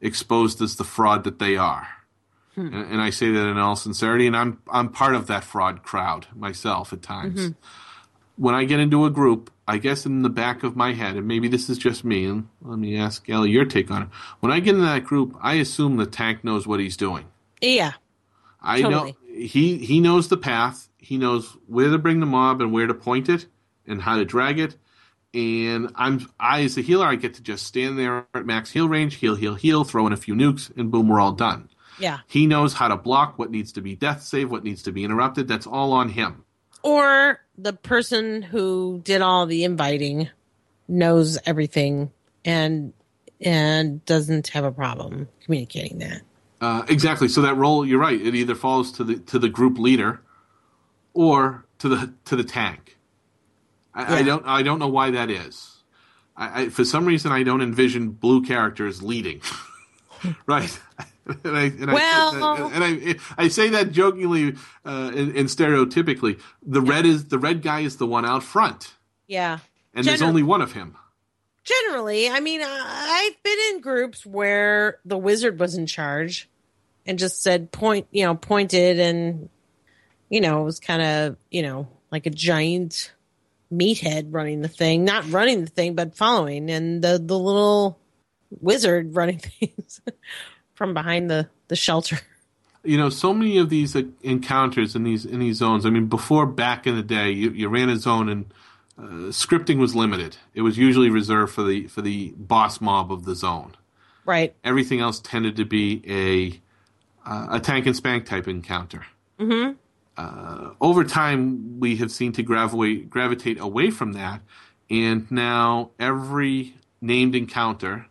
exposed as the fraud that they are, hmm. and, and, I say that in all sincerity. And I'm I'm part of that fraud crowd myself at times. Mm-hmm. When I get into a group, I guess in the back of my head, and maybe this is just me, and let me ask Ali your take on it. When I get in that group, I assume the tank knows what he's doing. Yeah. I totally. know he he knows the path. He knows where to bring the mob and where to point it and how to drag it. And I'm I as a healer, I get to just stand there at max heal range, heal, heal, heal, throw in a few nukes, and boom, we're all done. Yeah. He knows how to block what needs to be death save, what needs to be interrupted. That's all on him. Or the person who did all the inviting knows everything and and doesn't have a problem communicating that. Uh, exactly. So that role, you're right. It either falls to the to the group leader, or to the to the tank. I, yeah. I don't I don't know why that is. I, I, for some reason I don't envision blue characters leading. (laughs) right. (laughs) and I, and well, I, and I, I say that jokingly uh, and, and, stereotypically. The yeah. red is the red guy is the one out front. Yeah, and there's only one of him. Generally, I mean, I've been in groups where the wizard was in charge and just said point, you know, pointed and, you know, it was kind of, you know, like a giant meathead running the thing, not running the thing, but following, and the the little wizard running (laughs) things from behind the the shelter. You know, so many of these encounters in these in these zones. I mean, before back in the day, you, you ran a zone and uh, scripting was limited. It was usually reserved for the for the boss mob of the zone. Right. Everything else tended to be a uh, a tank and spank type encounter. Mm-hmm. Uh, over time, we have seen to gravitate gravitate away from that, and now every named encounter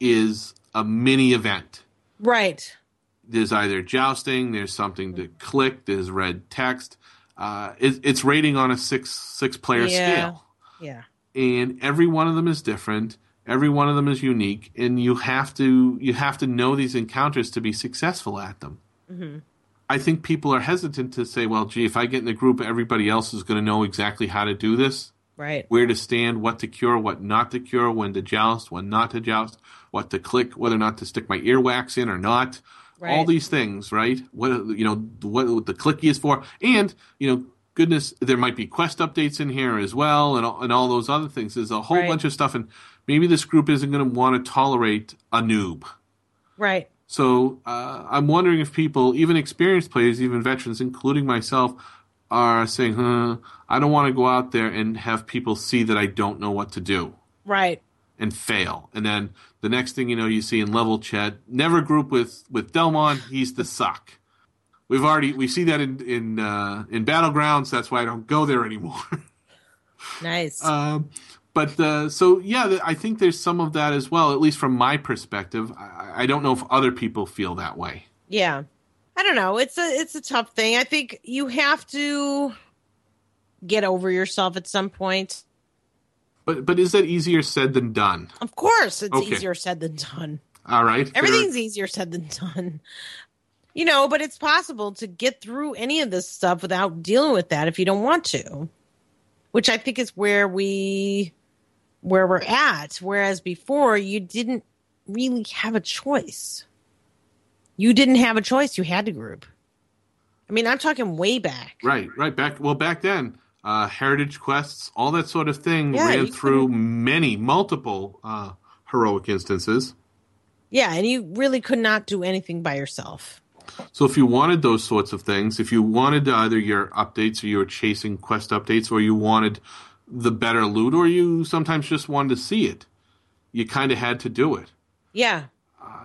is a mini event. Right. There's either jousting, there's something to click, there's red text, uh, it, it's rating on a six six player yeah. scale. Yeah. And every one of them is different. Every one of them is unique, and you have to you have to know these encounters to be successful at them. Mm-hmm. I think people are hesitant to say, "Well, gee, if I get in a group, everybody else is going to know exactly how to do this, Right. where to stand, what to cure, what not to cure, when to joust, when not to joust, what to click, whether or not to stick my earwax in or not." All Right. these things, right? What you know, what the clicky is for, and you know, goodness, there might be quest updates in here as well, and all, and all those other things. There's a whole Right. bunch of stuff, and maybe this group isn't going to want to tolerate a noob. Right. So uh, I'm wondering if people, even experienced players, even veterans, including myself, are saying, huh, I don't want to go out there and have people see that I don't know what to do Right. and fail. And then the next thing you know, you see in level chat, never group with, with Delmont, he's the suck. We've already, we see that in, in, uh, in Battlegrounds. That's why I don't go there anymore. (laughs) Nice. Um, but uh, so yeah, I think there's some of that as well. At least from my perspective, I, I don't know if other people feel that way. yeah. I don't know. It's a it's a tough thing. I think you have to get over yourself at some point. But but is that easier said than done? Of course, it's Okay. easier said than done. All right, Fair- Everything's easier said than done. You know, but it's possible to get through any of this stuff without dealing with that if you don't want to. Which I think is where we where we're at. Whereas before you didn't really have a choice. You didn't have a choice, you had to group. I mean, I'm talking way back. right, right. Back well, back then, uh, heritage quests, all that sort of thing Yeah, ran through many, multiple uh, heroic instances. Yeah, and you really could not do anything by yourself. So if you wanted those sorts of things, if you wanted either your updates or you were chasing quest updates, or you wanted the better loot, or you sometimes just wanted to see it, you kind of had to do it. Yeah,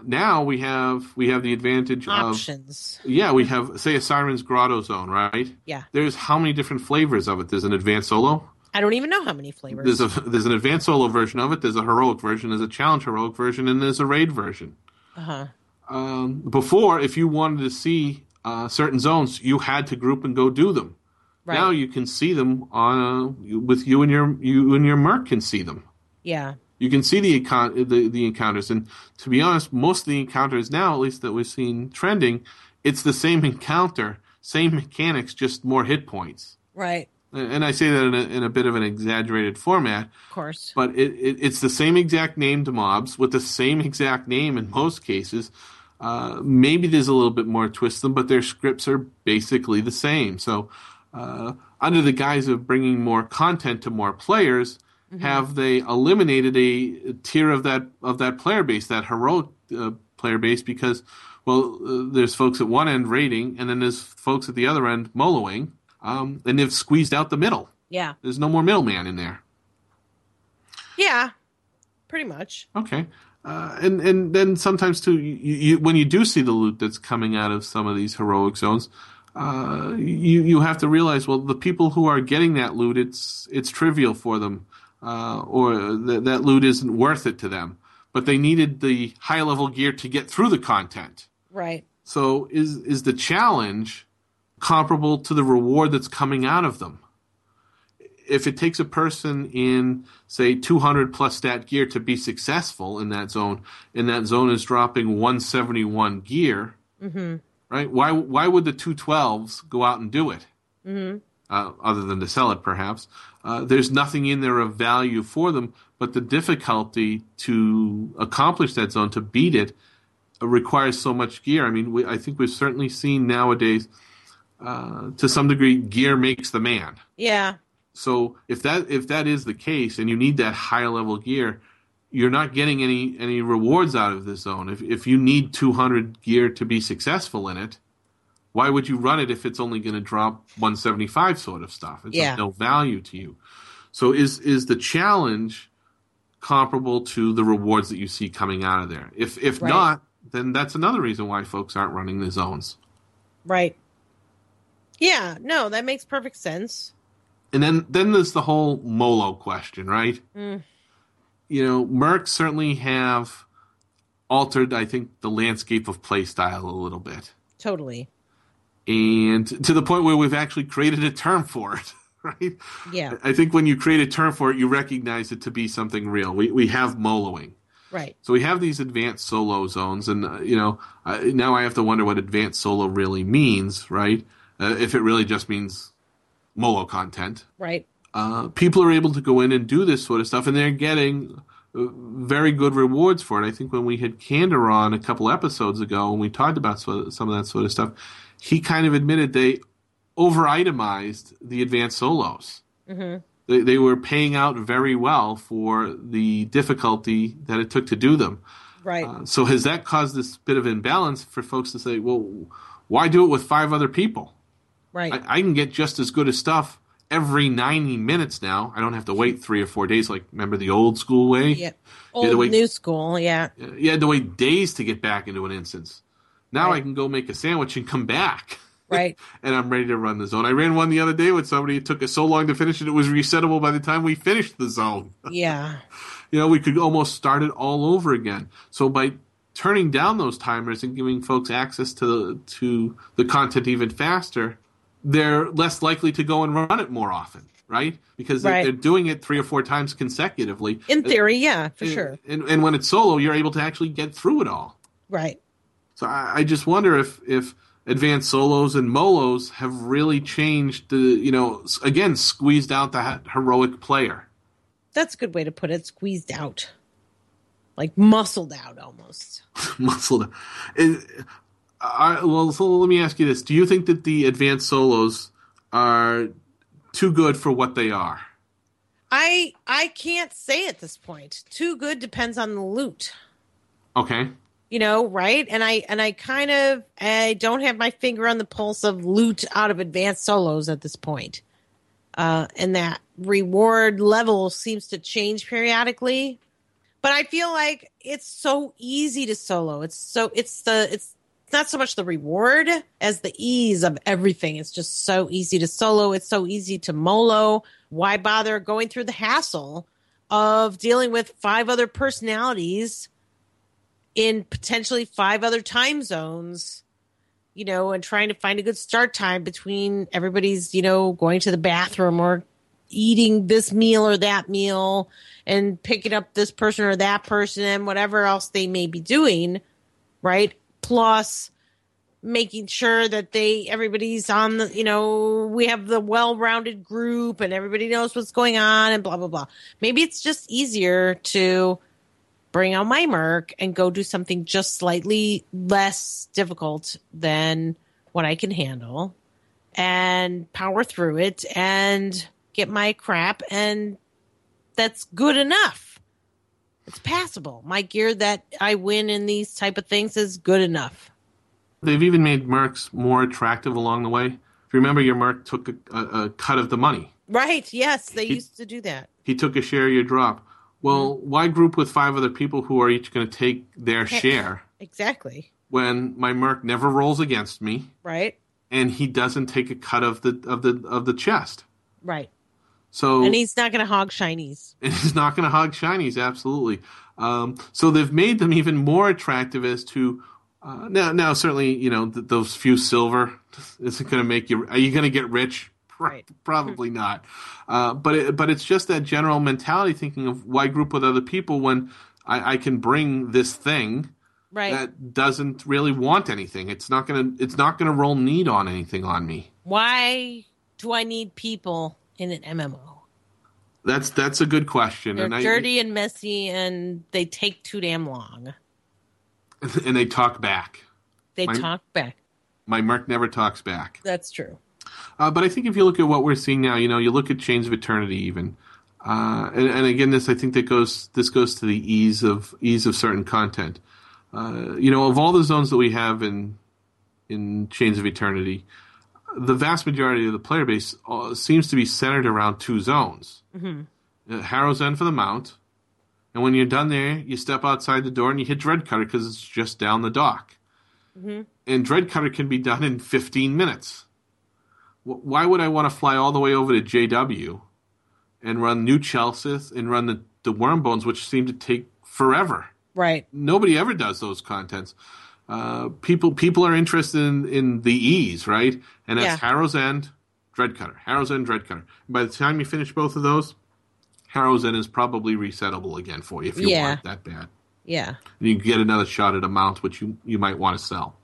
Now we have we have the advantage of options. yeah we have say a Siren's Grotto Zone right. Yeah. There's how many different flavors of it? There's an advanced solo. I don't even know how many flavors. There's a there's an advanced solo version of it. There's a heroic version. There's a challenge heroic version, and there's a raid version. uh-huh. Um, before, if you wanted to see uh, certain zones, you had to group and go do them. Right. Now you can see them on uh, with you and your you and your merc can see them. yeah. You can see the, econ- the the encounters, and to be honest, most of the encounters now, at least that we've seen trending, it's the same encounter, same mechanics, just more hit points. Right. And I say that in a, in a bit of an exaggerated format, Of course. but it, it, it's the same exact named mobs with the same exact name in most cases. Uh, maybe there's a little bit more twist to them, but their scripts are basically the same. So, uh, under the guise of bringing more content to more players, have they eliminated a tier of that of that player base, that heroic uh, player base? Because, well, uh, there's folks at one end raiding, and then there's folks at the other end moloing, um, and they've squeezed out the middle. Yeah. There's no more middleman in there. Yeah. Pretty much. Okay. Uh, and and then sometimes too, you, you, when you do see the loot that's coming out of some of these heroic zones, uh, you you have to realize, well, the people who are getting that loot, it's it's trivial for them, uh, or th- that loot isn't worth it to them. But they needed the high level gear to get through the content. Right. So is is the challenge comparable to the reward that's coming out of them? If it takes a person in say 200 plus stat gear to be successful in that zone, and that zone is dropping 171 gear, right? Why why would the 212s go out and do it? Uh, other than to sell it, perhaps. Uh, there's nothing in there of value for them, but the difficulty to accomplish that zone, to beat it, uh, requires so much gear. I mean, we, I think we've certainly seen nowadays, uh, to some degree, gear makes the man. Yeah. So if that if that is the case, and you need that higher level gear, you're not getting any any rewards out of this zone. If if you need 200 gear to be successful in it, why would you run it if it's only going to drop 175 sort of stuff? It's Yeah. of no value to you. So is is the challenge comparable to the rewards that you see coming out of there? If if Right. not, then that's another reason why folks aren't running the zones. Right. Yeah. No, that makes perfect sense. And then then there's the whole Molo question, right? Mm. You know, Mercs certainly have altered, I think, the landscape of playstyle a little bit. Totally. And to the point where we've actually created a term for it. (laughs) right? Yeah. I think when you create a term for it, you recognize it to be something real. We we have moloing. Right. So we have these advanced solo zones, and uh, you know uh, now I have to wonder what advanced solo really means, right? Uh, if it really just means molo content. Right. Uh, people are able to go in and do this sort of stuff, and they're getting uh, very good rewards for it. I think when we had Kander on a couple episodes ago, and we talked about so, some of that sort of stuff, he kind of admitted they over itemized the advanced solos. Mm-hmm. They, they were paying out very well for the difficulty that it took to do them. Right. Uh, so has that caused this bit of imbalance for folks to say, well, why do it with five other people? right. I, I can get just as good as stuff every 90 minutes now. I don't have to wait three or four days like, remember the old school way? yeah. the Old way- new school. Yeah. You had to wait days to get back into an instance. Now Right. I can go make a sandwich and come back. (laughs) Right. and I'm ready to run the zone. I ran one the other day with somebody. It took us so long to finish it, it was resettable by the time we finished the zone. (laughs) Yeah. You know, we could almost start it all over again. So by turning down those timers and giving folks access to the, to the content even faster, they're less likely to go and run it more often, right? Because they're, Right. they're doing it three or four times consecutively. In theory, yeah, for And- sure. And, and when it's solo, you're able to actually get through it all. Right. So I, I just wonder if if advanced solos and molos have really changed the you know again squeezed out the heroic player. That's a good way to put it. Squeezed out. Like muscled out almost. (laughs) Muscled. And, uh, I, well, so let me ask you this: Do you think that the advanced solos are too good for what they are? I I can't say at this point. Too good depends on the loot. Okay. You know, right? And I and I kind of I don't have my finger on the pulse of loot out of advanced solos at this point. Uh and that reward level seems to change periodically. But I feel like it's so easy to solo. It's so it's the it's not so much the reward as the ease of everything. It's just so easy to solo. It's so easy to molo. Why bother going through the hassle of dealing with five other personalities in potentially five other time zones, you know, and trying to find a good start time between everybody's, you know, going to the bathroom or eating this meal or that meal and picking up this person or that person and whatever else they may be doing, right? Plus making sure that they everybody's on the you know we have the well-rounded group and everybody knows what's going on and blah blah blah maybe it's just easier to bring out my merc and go do something just slightly less difficult than what i can handle and power through it and get my crap and that's good enough it's passable my gear that i win in these type of things is good enough They've even made mercs more attractive along the way. If you remember, your merc took a, a, a cut of the money. Right. Yes, they He- used to do that. He took a share of your drop. Well, why group with five other people who are each going to take their share Exactly. when my merc never rolls against me Right. and he doesn't take a cut of the of the of the chest? Right. So And he's not going to hog shinies. (laughs) and he's not going to hog shinies absolutely um, so they've made them even more attractive as to uh, now now certainly you know th- those few silver (laughs) isn't going to make you are you going to get rich Right. (laughs) probably (laughs) not uh, but it, but it's just that general mentality thinking of why group with other people when I, I can bring this thing Right. that doesn't really want anything it's not going to it's not to roll need on anything on me Why do I need people in an MMO? that's that's a good question They're and I, dirty and messy and they take too damn long. (laughs) and they talk back They My- talk back. my merc never talks back That's true. Uh, but I think if you look at what we're seeing now, you know, you look at Chains of Eternity, even, uh, and, and again, this I think that goes this goes to the ease of ease of certain content. Uh, you know, of all the zones that we have in in Chains of Eternity, the vast majority of the player base uh, seems to be centered around two zones: uh, Harrow's End for the Mount, and when you're done there, you step outside the door and you hit Dreadcutter because it's just down the dock. And Dreadcutter can be done in 15 minutes why would I want to fly all the way over to JW and run New Chelsea and run the, the Worm Bones, which seem to take forever? Right. Nobody ever does those contents. Uh, people people are interested in, in the ease, right? And that's Yeah. Harrow's End Dread Cutter, Harrow's End, Dread Cutter. By the time you finish both of those, Harrow's End is probably resettable again for you if you Yeah. want that bad. Yeah. And you can get another shot at a mount which you, you might want to sell.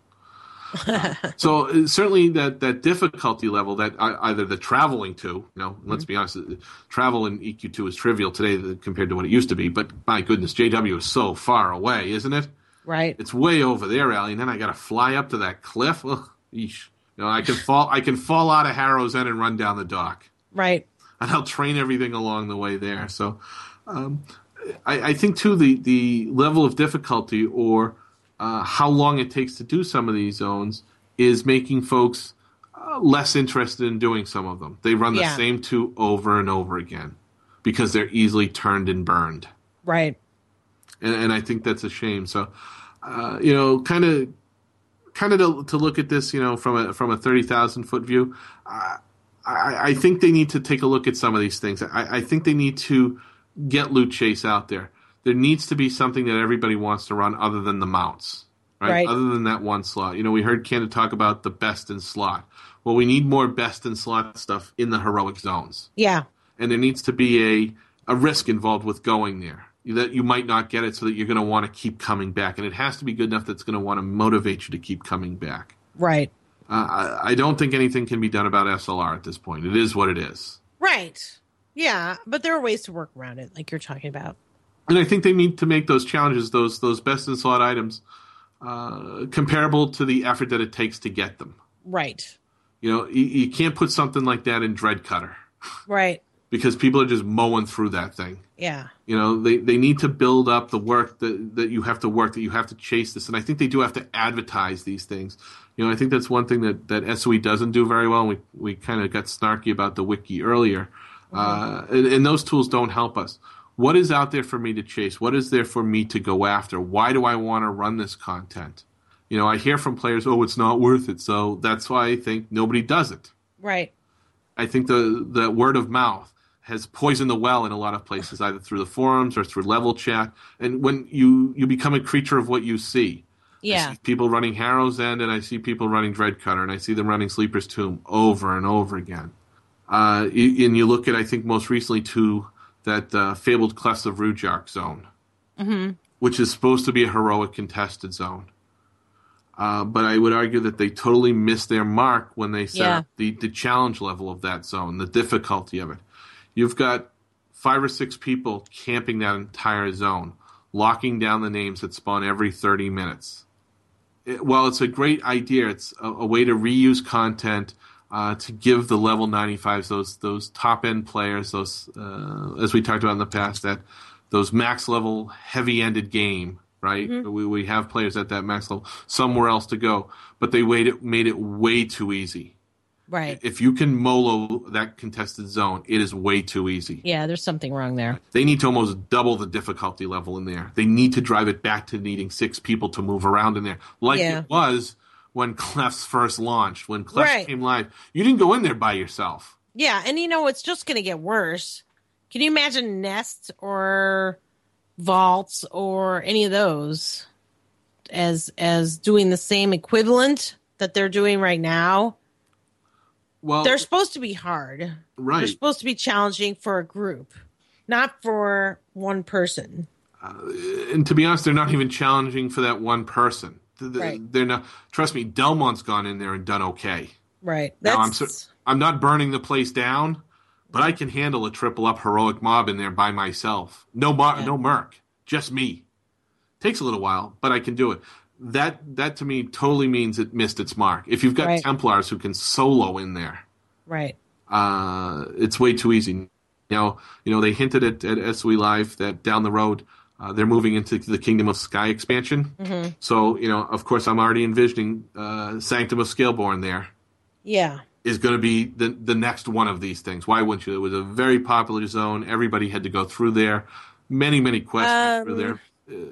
(laughs) So uh, certainly that, that difficulty level that either the traveling to, you know, let's be honest, uh, travel in EQ2 is trivial today compared to what it used to be. But my goodness, JW is so far away, isn't it? Right. It's way over there, Ali, and then I got to fly up to that cliff. Ugh, yeesh. You know, I can fall. I can fall out of Harrow's End and run down the dock, Right. and I'll train everything along the way there. So, um, I, I think too the the level of difficulty or uh, how long it takes to do some of these zones is making folks uh, less interested in doing some of them. They run the Yeah. same two over and over again because they're easily turned and burned Right. and, and I think that's a shame. So, uh, you know, kind of, kind of to, to look at this, you know, from a from a thirty thousand foot view, uh, I, I think they need to take a look at some of these things. I, I think they need to get loot chase out there. There needs to be something that everybody wants to run other than the mounts, right? Right. Other than that one slot. You know, we heard Kander talk about the best in slot. Well, we need more best in slot stuff in the heroic zones Yeah. and there needs to be a, a risk involved with going there that you might not get it so that you're going to want to keep coming back and it has to be good enough that's going to want to motivate you to keep coming back Right. uh, I, I don't think anything can be done about slr at this point it is what it is Right. Yeah. But there are ways to work around it, like you're talking about. And i think they need to make those challenges those those best in slot items uh, comparable to the effort that it takes to get them Right. you know you, you can't put something like that in dread cutter Right. (laughs) because people are just mowing through that thing Yeah. You know, they, they need to build up the work that, that you have to work, that you have to chase this. And I think they do have to advertise these things. You know, I think that's one thing that, that SOE doesn't do very well. And we, we kind of got snarky about the wiki earlier. Uh, and, and those tools don't help us. What is out there for me to chase? What is there for me to go after? Why do I want to run this content? You know, I hear from players, oh, it's not worth it. So that's why I think nobody does it. Right. I think the the word of mouth has poisoned the well in a lot of places, either through the forums or through level chat. And when you you become a creature of what you see. I Yeah. see people running Harrow's End, and I see people running Dread Cutter, and I see them running Sleeper's Tomb over and over again. Uh, and you look at, I think, most recently to that uh, fabled Clefts of Rujark zone, which is supposed to be a heroic contested zone. Uh, but I would argue that they totally missed their mark when they set Yeah. the, the challenge level of that zone, the difficulty of it. You've got five or six people camping that entire zone, locking down the names that spawn every 30 minutes. It, while it's a great idea, it's a, a way to reuse content uh, to give the level 95s those those top end players, those uh, as we talked about in the past, that those max level heavy ended game. Right, we we have players at that max level somewhere else to go, but they made it made it way too easy. Right. If you can molo that contested zone, it is way too easy. Yeah. There's something wrong there. They need to almost double the difficulty level in there. They need to drive it back to needing six people to move around in there, like Yeah. it was when Clefts first launched. When Clefts Right. came live, you didn't go in there by yourself. Yeah. And you know, it's just going to get worse. Can you imagine Nest or Vaults or any of those as as doing the same equivalent that they're doing right now? Well, They're supposed to be hard. Right. They're supposed to be challenging for a group, not for one person. Uh, and to be honest, they're not even challenging for that one person. Th- th- Right. They're not. Trust me, Delmont's gone in there and done okay. Right. Now, I'm That's I'm not burning the place down, but I can handle a triple up heroic mob in there by myself. No mar- Yeah. no merc, just me. Takes a little while, but I can do it. That that to me totally means it missed its mark. If you've got Right. Templars who can solo in there, right. uh, it's way too easy. Now, you know, they hinted at, at SOE Live that down the road uh, they're moving into the Kingdom of Sky expansion. Mm-hmm. So, you know, of course, I'm already envisioning uh, Sanctum of Scaleborn there Yeah. is going to be the the next one of these things. Why wouldn't you? It was a very popular zone. Everybody had to go through there. Many, many quests Um, there.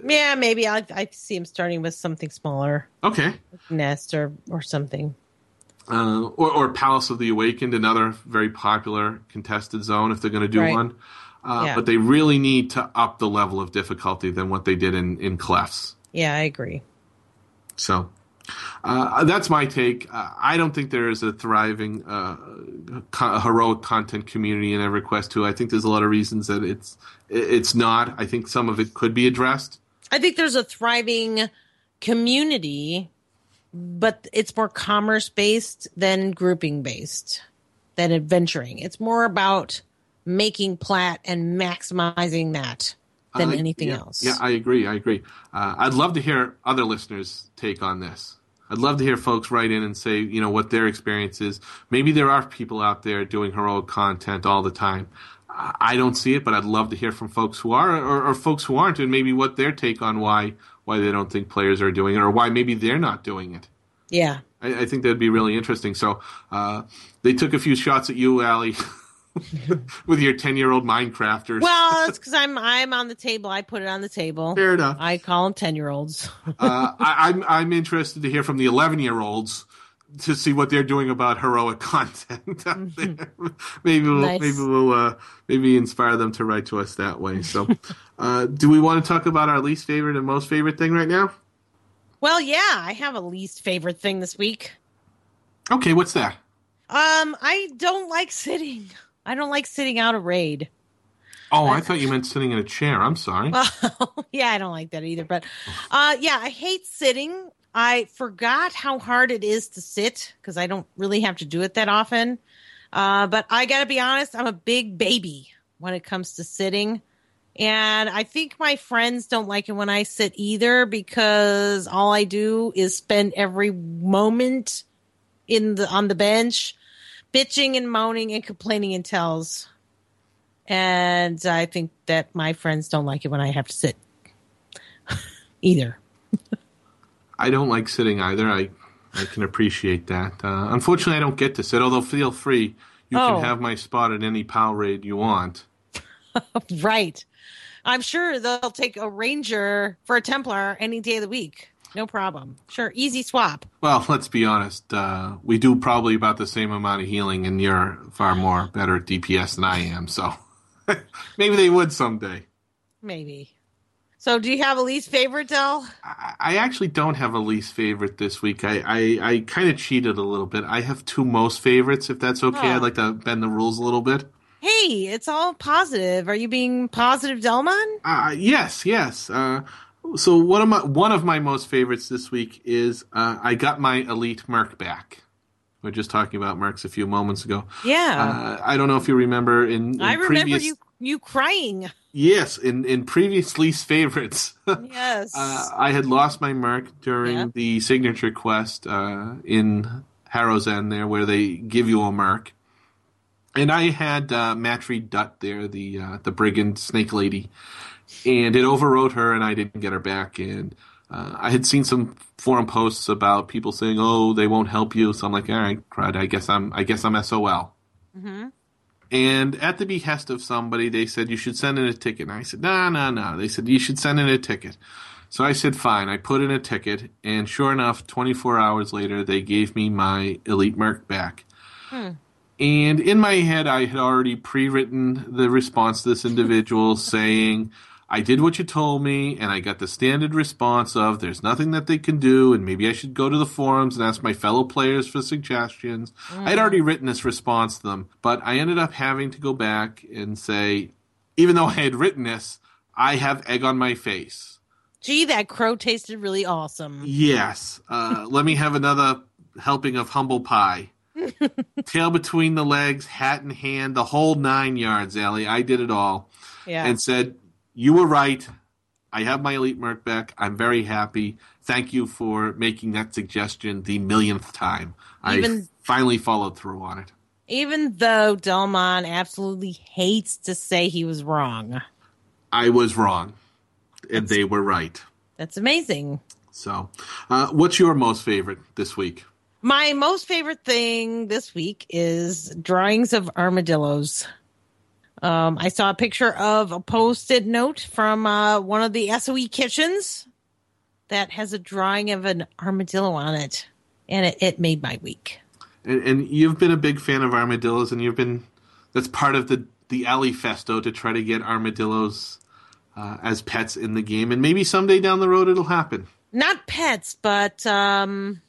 Yeah, maybe I I see him starting with something smaller, Okay. Nest or or something. Uh, or, or Palace of the Awakened, another very popular contested zone if they're going to do Right. one. Uh, Yeah. But they really need to up the level of difficulty than what they did in, in Clefts. Yeah, I agree. So uh, that's my take. Uh, I don't think there is a thriving uh, co- heroic content community in EverQuest 2. I think there's a lot of reasons that it's it's not. I think some of it could be addressed. I think there's a thriving community, but it's more commerce based than grouping based, than adventuring. It's more about making plat and maximizing that than Uh, anything yeah, else. Yeah, I agree. I agree. Uh, I'd love to hear other listeners' take on this. I'd love to hear folks write in and say, you know, what their experience is. Maybe there are people out there doing heroic content all the time. I I don't see it, but I'd love to hear from folks who are, or, or folks who aren't, and maybe what their take on why why they don't think players are doing it, or why maybe they're not doing it. yeah. I, I think that'd be really interesting. So uh, they took a few shots at you, Ali, (laughs) (laughs) with your ten-year-old Minecrafters. Well, (laughs) it's because I'm I'm on the table. I put it on the table. fair enough. I call them ten year olds. uh, I, I'm I'm interested to hear from the 11 year olds to see what they're doing about heroic (laughs) content out there. maybe we'll Nice. maybe we'll uh, maybe inspire them to write to us that way. So, uh, do we want to talk about our least favorite and most favorite thing right now? Well, yeah, I have a least favorite thing this week. Okay, what's that? Um, I don't like sitting. I don't like sitting out a raid. Oh, I thought you meant sitting in a chair. I'm sorry. Well, (laughs) yeah, I don't like that either. But uh, yeah, I hate sitting. I forgot how hard it is to sit because I don't really have to do it that often. Uh, but I got to be honest, I'm a big baby when it comes to sitting. And I think my friends don't like it when I sit either because all I do is spend every moment in the on the bench bitching and moaning and complaining and tells. And I think that my friends don't like it when I have to sit (laughs) either. (laughs) I don't like sitting either. I I can appreciate that. Uh, unfortunately, I don't get to sit. Although, feel free. You Oh. can have my spot at any PAL raid you want. (laughs) Right. I'm sure they'll take a ranger for a Templar any day of the week. No problem. Sure. Easy swap. Well, (laughs) let's be honest. Uh, we do probably about the same amount of healing, and you're far more better at DPS than I am. So (laughs) maybe they would someday. Maybe. So do you have a least favorite, Del? I, I actually don't have a least favorite this week. I, I, I kind of cheated a little bit. I have two most favorites, if that's okay. Oh. I'd like to bend the rules a little bit. Hey, it's all positive. Are you being positive, Delmon? Uh, yes, yes. Uh, so one of my one of my most favorites this week is uh, I got my elite Merc back. We are just talking about Mercs a few moments ago. Yeah. Uh, I don't know if you remember in, in I remember previous you you crying. yes in in previous least favorites. (laughs) Yes. uh, I had lost my Merc during Yeah. the signature quest uh, in Harrow's End there, where they give you a Merc. And I had uh, Matry Dutt there, the uh, the brigand snake lady, and it overrode her, and I didn't get her back. And uh, I had seen some forum posts about people saying, "Oh, they won't help you." So I'm like, "All right, crud. I guess I'm I guess I'm SOL." hmm And at the behest of somebody, they said you should send in a ticket. And I said, no, no, no. They said you should send in a ticket. So I said, fine. I put in a ticket, and sure enough, 24 hours later, they gave me my Elite Merc back. And in my head, I had already pre-written the response to this individual (laughs) saying, I did what you told me, and I got the standard response of there's nothing that they can do, and maybe I should go to the forums and ask my fellow players for suggestions. I had already written this response to them, but I ended up having to go back and say, even though I had written this, I have egg on my face. Gee, that crow tasted really awesome. Yes. Uh, (laughs) let me have another helping of humble pie. (laughs) Tail between the legs, hat in hand, the whole nine yards, Ali. I did it all. Yeah. And said, You were right. I have my elite merc back. I'm very happy. Thank you for making that suggestion the millionth time. I Even- finally followed through on it. Even though Delmon absolutely hates to say he was wrong. I was wrong. And they were right. That's amazing. So, uh, what's your most favorite this week? My most favorite thing this week is drawings of armadillos. Um, I saw a picture of a post-it note from uh, one of the SOE kitchens that has a drawing of an armadillo on it, and it, it made my week. And, and you've been a big fan of armadillos, and you've been that's part of the the alley festo to try to get armadillos uh, as pets in the game, and maybe someday down the road it'll happen. Not pets, but um,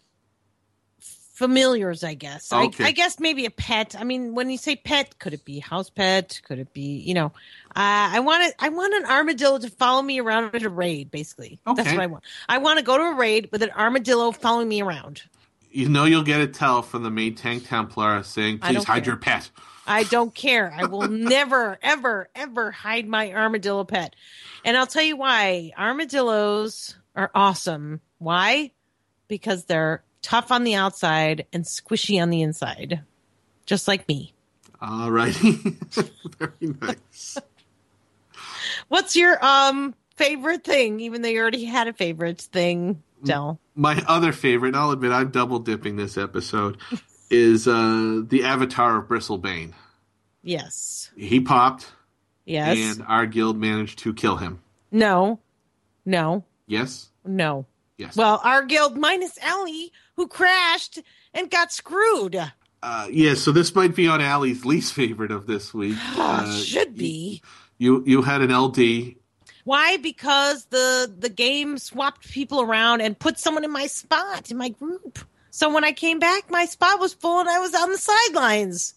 familiars, I guess. Okay. I, I guess maybe a pet. I mean, when you say pet, could it be house pet? Could it be, you know, uh, I want it, I want an armadillo to follow me around at a raid, basically. That's what I want. I want to go to a raid with an armadillo following me around. You know you'll get a tell from the main tank Templar saying, "Please hide care. your pet." I don't care. I will (laughs) never, ever, ever hide my armadillo pet. And I'll tell you why. Armadillos are awesome. Why? Because they're tough on the outside and squishy on the inside. Just like me. All righty, (laughs) very nice. What's your um favorite thing, even though you already had a favorite thing, Del? My other favorite, and I'll admit I'm double dipping this episode, (laughs) is uh, the Avatar of Bristlebane. Yes. He popped, Yes. and our guild managed to kill him. no. No. Yes, No. Yes. Well, our guild minus Ellie, who crashed and got screwed. uh, yeah. So this might be on Ali's least favorite of this week. (sighs) Uh, Should be. You you had an LD. Why? Because the the game swapped people around and put someone in my spot in my group. So when I came back, my spot was full and I was on the sidelines,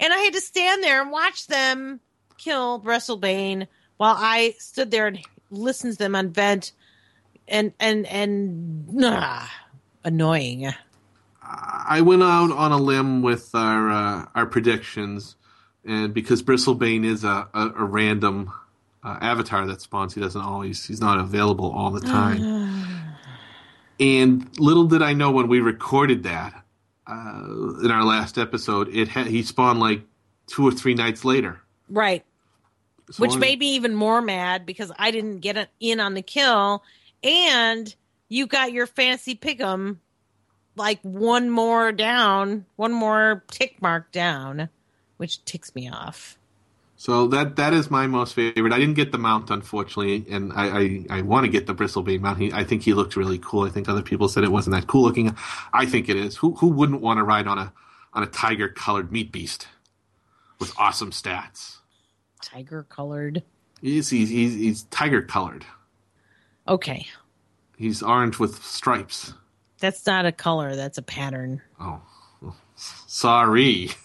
and I had to stand there and watch them kill Bristlebane while I stood there and listened to them on vent, and and and ah, annoying. I went out on a limb with our uh, our predictions, and because Bristlebane is a a, a random uh, avatar that spawns, he doesn't always he's not available all the time. (sighs) and little did I know when we recorded that uh, in our last episode, it ha- he spawned like two or three nights later. Right. So which made me even more mad because I didn't get in on the kill, and you got your fancy pick'em like one more down, one more tick mark down, which ticks me off. So that that is my most favorite. I didn't get the mount, unfortunately, and I I, I want to get the Bristlebane mount. He, I think he looked really cool. I think other people said it wasn't that cool looking. I think it is. Who who wouldn't want to ride on a on a tiger colored meat beast with awesome stats? Tiger colored. He's he's he's, he's tiger colored. Okay, He's orange with stripes. that's not a color. That's a pattern. Oh, sorry. (laughs)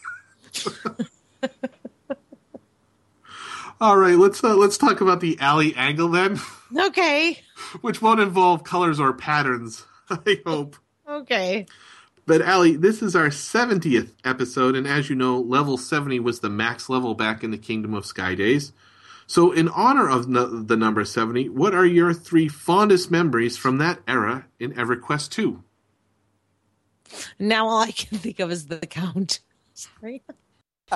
All right, let's uh, let's talk about the alley angle then. Okay, (laughs) which won't involve colors or patterns, (laughs) I hope. okay. But Ali, this is our 70th episode, and as you know, level 70 was the max level back in the Kingdom of Sky Days. So, in honor of no- the number 70, what are your three fondest memories from that era in EverQuest 2? Now all I can think of is the count. (laughs) Sorry. (laughs)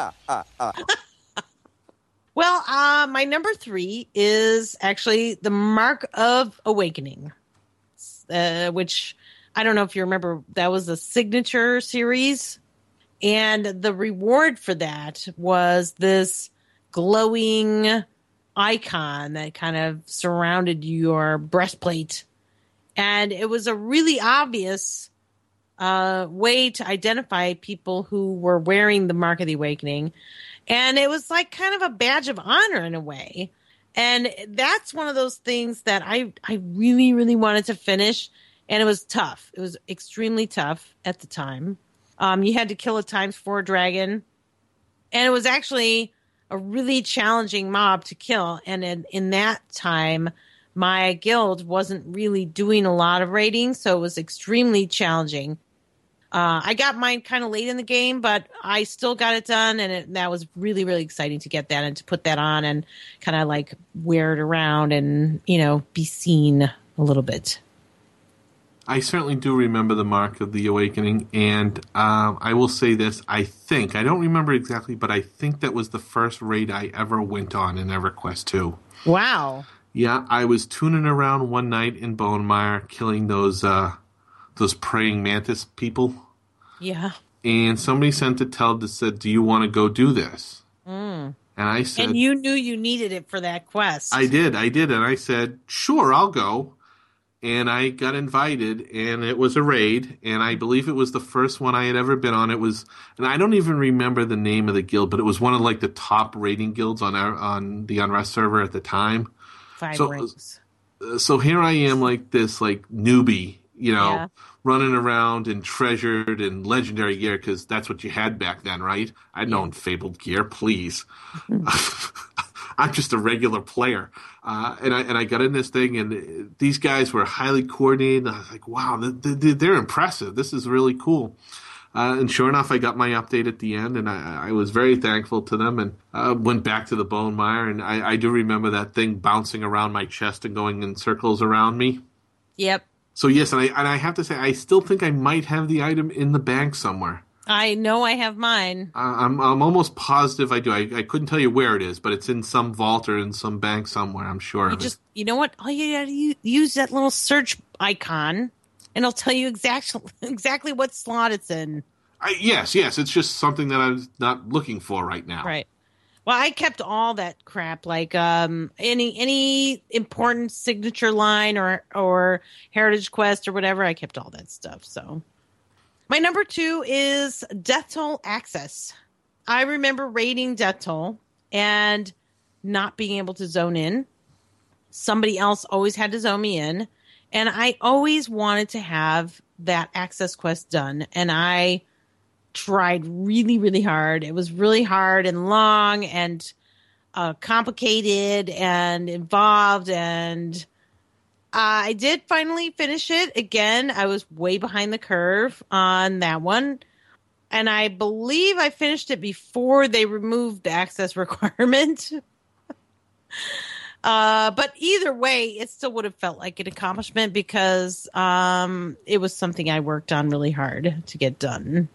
well, uh, my number three is actually the Mark of Awakening, uh, which I don't know if you remember. That was a signature series, and the reward for that was this glowing icon that kind of surrounded your breastplate, and it was a really obvious uh, way to identify people who were wearing the Mark of the Awakening. And it was like kind of a badge of honor in a way. And that's one of those things that I, I really, really wanted to finish. And it was tough. It was extremely tough at the time. Um, you had to kill a times four dragon. And it was actually a really challenging mob to kill. And in, in that time, my guild wasn't really doing a lot of raiding, so it was extremely challenging. Uh, I got mine kind of late in the game, but I still got it done, and it, that was really, really exciting to get that and to put that on and kind of like wear it around and you know be seen a little bit. I certainly do remember the Mark of the Awakening, and um, I will say this: I think I don't remember exactly, but I think that was the first raid I ever went on in EverQuest Two. Wow. Yeah, I was tuning around one night in Bonemire, killing those uh, those praying mantis people, Yeah. and somebody sent a tell that said, "Do you want to go do this?" And I said, And you knew you needed it for that quest. I did, I did, and I said, "Sure, I'll go." And I got invited, and it was a raid, and I believe it was the first one I had ever been on. It was, and I don't even remember the name of the guild, but it was one of like the top raiding guilds on our on the Unrest server at the time. Five So- rings. Uh, so here I am, like this, like newbie, you know, Yeah. running around in treasured and legendary gear because that's what you had back then, right? I'd known fabled gear, please. (laughs) (laughs) I'm just a regular player, uh, and I and I got in this thing, and these guys were highly coordinated. I was like, wow, they- they- they're impressive. This is really cool. Uh, and sure enough, I got my update at the end, and I, I was very thankful to them. And uh, went back to the bone mire, and I, I do remember that thing bouncing around my chest and going in circles around me. Yep. So yes, and I and I have to say, I still think I might have the item in the bank somewhere. I know I have mine. I- I'm I'm almost positive I do. I, I couldn't tell you where it is, but it's in some vault or in some bank somewhere. I'm sure. You of it. just, you know what? All you gotta use that little search icon, and it'll tell you exactly (laughs) exactly what slot it's in. I, yes, yes. It's just something that I'm not looking for right now. Right. Well, I kept all that crap, like um, any any important signature line or or heritage quest or whatever. I kept all that stuff. So, my number two is Death Toll Access. I remember raiding Death Toll and not being able to zone in. Somebody else always had to zone me in, and I always wanted to have that access quest done, and I tried really, really hard. It was really hard and long and uh, complicated and involved. And I did finally finish it. Again, I was way behind the curve on that one. And I believe I finished it before they removed the access (laughs) requirement. Uh, but either way, it still would have felt like an accomplishment because um, it was something I worked on really hard to get done.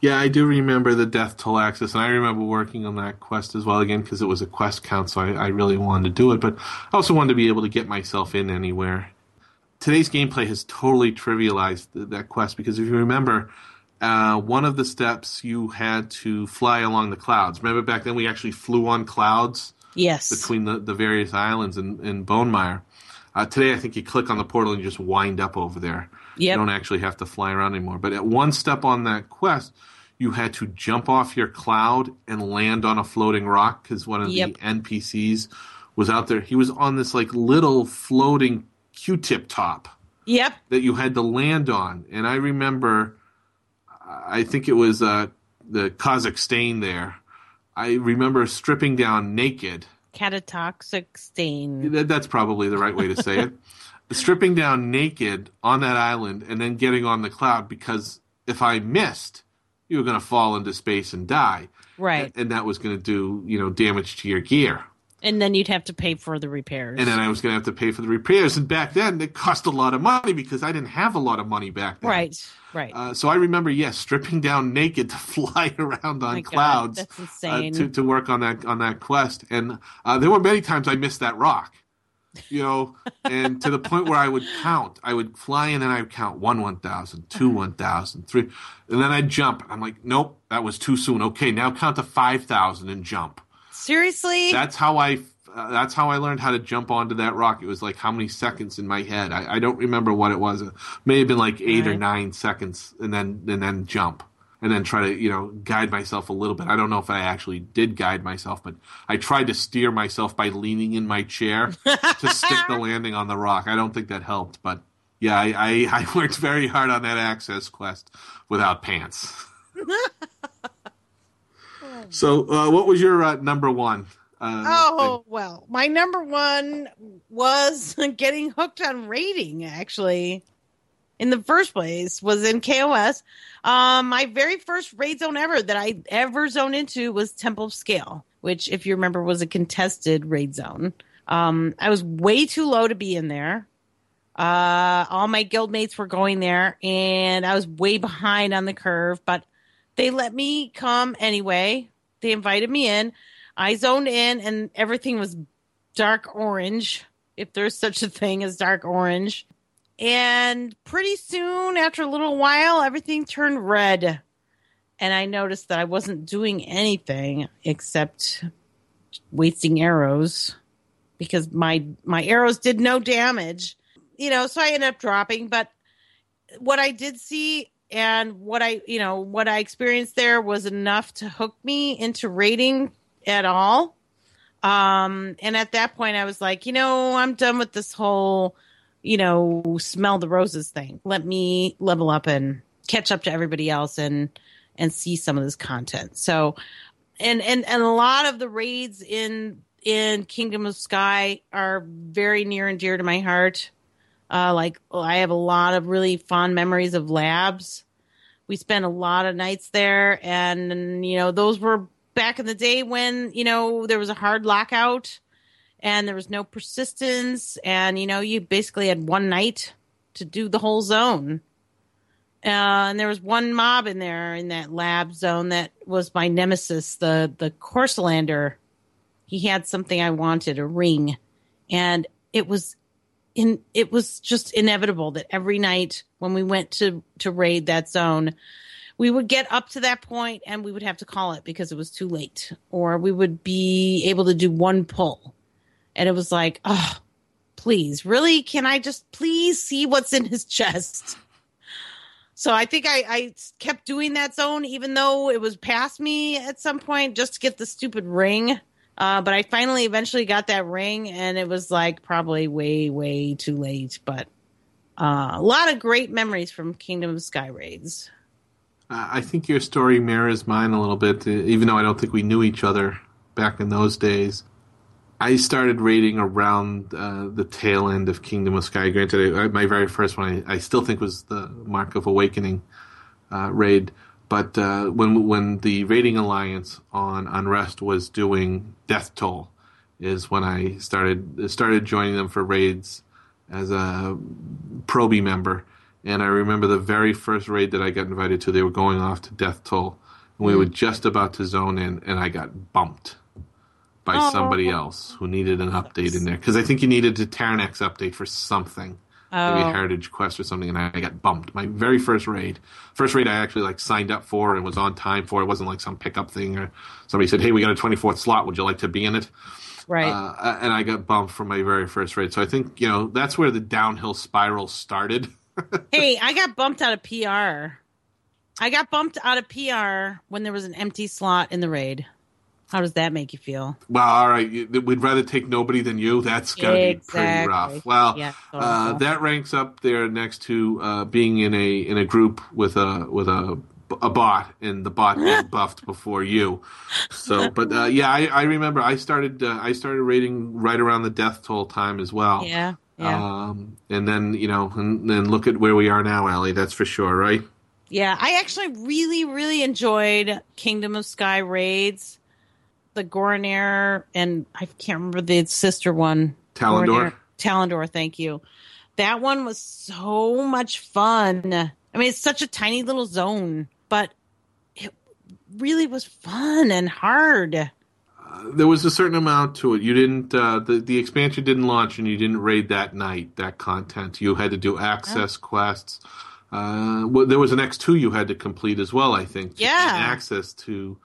Yeah, I do remember the Death Toll Access, and I remember working on that quest as well again because it was a quest count, so I, I really wanted to do it. But I also wanted to be able to get myself in anywhere. Today's gameplay has totally trivialized th- that quest because if you remember, uh, one of the steps you had to fly along the clouds. Remember back then we actually flew on clouds Yes. between the, the various islands in, in Bone Mire. Uh, today, I think you click on the portal and you just wind up over there. You don't actually have to fly around anymore. But at one step on that quest, you had to jump off your cloud and land on a floating rock because one of Yep. the NPCs was out there. He was on this like little floating Q-tip top Yep. that you had to land on. And I remember, I think it was uh, the Kazakhstan there. I remember stripping down naked. Catatoxic stain. That, that's probably the right way to say it. (laughs) stripping down naked on that island and then getting on the cloud because if I missed, you were going to fall into space and die. Right. And that was going to do, you know, damage to your gear. And then you'd have to pay for the repairs. And then I was going to have to pay for the repairs. And back then, it cost a lot of money because I didn't have a lot of money back then. right. Right. Uh, so I remember, yes, stripping down naked to (laughs) fly around on My God, clouds that's uh, to to work on that on that quest. And uh, there were many times I missed that rock, you know, and to the point where I would count. I would fly and I would count one one thousand, two one thousand, three, and then I'd jump. I'm like, nope, that was too soon. Okay, now count to five thousand and jump. Seriously? That's how I. Uh, that's how I learned how to jump onto that rock. It was like how many seconds in my head. I, I don't remember what it was. It may have been like eight or nine seconds, and then and then jump, and then try to you know guide myself a little bit. I don't know if I actually did guide myself, but I tried to steer myself by leaning in my chair to stick the (laughs) landing on the rock. I don't think that helped, but yeah, I, I, (laughs) I worked very hard on that access quest without pants. (laughs) so, uh, what was your uh, number one? Uh, Oh well, my number one was getting hooked on raiding. Actually, in the first place, was in KOS. Um, my very first raid zone ever that I ever zoned into was Temple of Scale, which, if you remember, was a contested raid zone. Um, I was way too low to be in there. Uh, all my guildmates were going there, and I was way behind on the curve, but they let me come anyway. They invited me in. I zoned in, and everything was dark orange, if there's such a thing as dark orange. And pretty soon, after a little while, everything turned red. And I noticed that I wasn't doing anything except wasting arrows because my my arrows did no damage. You know, so I ended up dropping, but what I did see and what I, you know, what I experienced there was enough to hook me into raiding at all. Um, and at that point, I was like, you know, I'm done with this whole you know, smell the roses thing. Let me level up and catch up to everybody else and and see some of this content. So, and and and a lot of the raids in in Kingdom of Sky are very near and dear to my heart. Uh, like I have a lot of really fond memories of labs. We spent a lot of nights there, and you know those were back in the day when you know there was a hard lockout and there was no persistence, and you know you basically had one night to do the whole zone. Uh, and there was one mob in there in that lab zone that was my nemesis, the the Corsalander. He had something I wanted, a ring, and it was in. It was just inevitable that every night when we went to to raid that zone, we would get up to that point and we would have to call it because it was too late, or we would be able to do one pull, and it was like, oh, please, really, can I just please see what's in his chest? So I think I, I kept doing that zone, even though it was past me at some point, just to get the stupid ring. Uh, but I finally eventually got that ring, and it was like probably way, way too late. But uh, a lot of great memories from Kingdom of Sky raids. I think your story mirrors mine a little bit, even though I don't think we knew each other back in those days. I started raiding around uh, the tail end of Kingdom of Sky. Granted, I, my very first one, I, I, still think was the Mark of Awakening uh, raid. But uh, when when the raiding alliance on Unrest was doing Death Toll, is when I started started joining them for raids as a Proby member. And I remember the very first raid that I got invited to. They were going off to Death Toll, and we mm. were just about to zone in, and I got bumped by oh. somebody else who needed an update in there because I think you needed a Tarinax update for something. Oh. Maybe Heritage Quest or something, and I got bumped. My very first raid, first raid I actually like signed up for and was on time for. It wasn't like some pickup thing or somebody said, "Hey, we got a 24th slot. Would you like to be in it?" Right. Uh, and I got bumped from my very first raid. So I think you know that's where the downhill spiral started. (laughs) hey, I got bumped out of PR. I got bumped out of PR when there was an empty slot in the raid. How does that make you feel? Well, all right. We'd rather take nobody than you. That's got to exactly. be pretty rough. Well, yeah, uh, that ranks up there next to uh, being in a in a group with a with a a bot and the bot (laughs) being buffed before you. So, but uh, yeah, I, I, remember I started uh, I started raiding right around the death toll time as well. Yeah. Yeah. Um, and then you know, and then look at where we are now, Ellie. That's for sure, right? Yeah, I actually really, really enjoyed Kingdom of Sky raids the Gorenaire and I can't remember the sister one. Talendor. Talendor, thank you. That one was so much fun. I mean, it's such a tiny little zone, but it really was fun and hard. Uh, there was a certain amount to it. You didn't uh, the the expansion didn't launch, and you didn't raid that night. That content you had to do access oh. quests. Uh, well, there was an X two you had to complete as well. I think. yeah. access to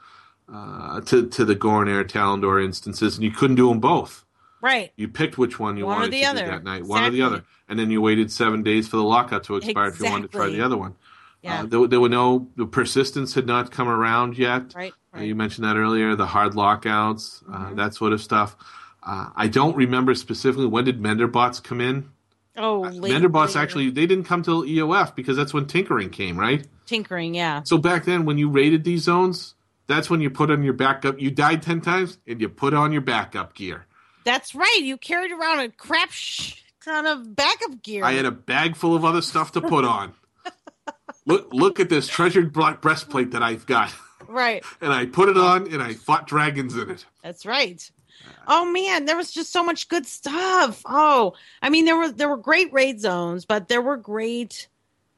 uh, to to the Gorenaire Talendor instances, and you couldn't do them both. Right. You picked which one you one wanted to other. do that night, exactly. one or the other, and then you waited seven days for the lockout to expire exactly. if you wanted to try the other one. Yeah. Uh, there, there, were no the persistence had not come around yet. Right. right. Uh, you mentioned that earlier, the hard lockouts, uh, mm-hmm. that sort of stuff. Uh, I don't remember specifically when did Menderbots come in. Oh, uh, Menderbots actually they didn't come till EOF because that's when tinkering came, right? Tinkering, yeah. So back then, when you raided these zones, that's when you put on your backup. You died 10 times and you put on your backup gear. That's right. You carried around a crap sh- ton of backup gear. I had a bag full of other stuff to put on. (laughs) look look at this treasured black breastplate that I've got. Right. (laughs) and I put it on and I fought dragons in it. That's right. Oh man, there was just so much good stuff. Oh, I mean there were there were great raid zones, but there were great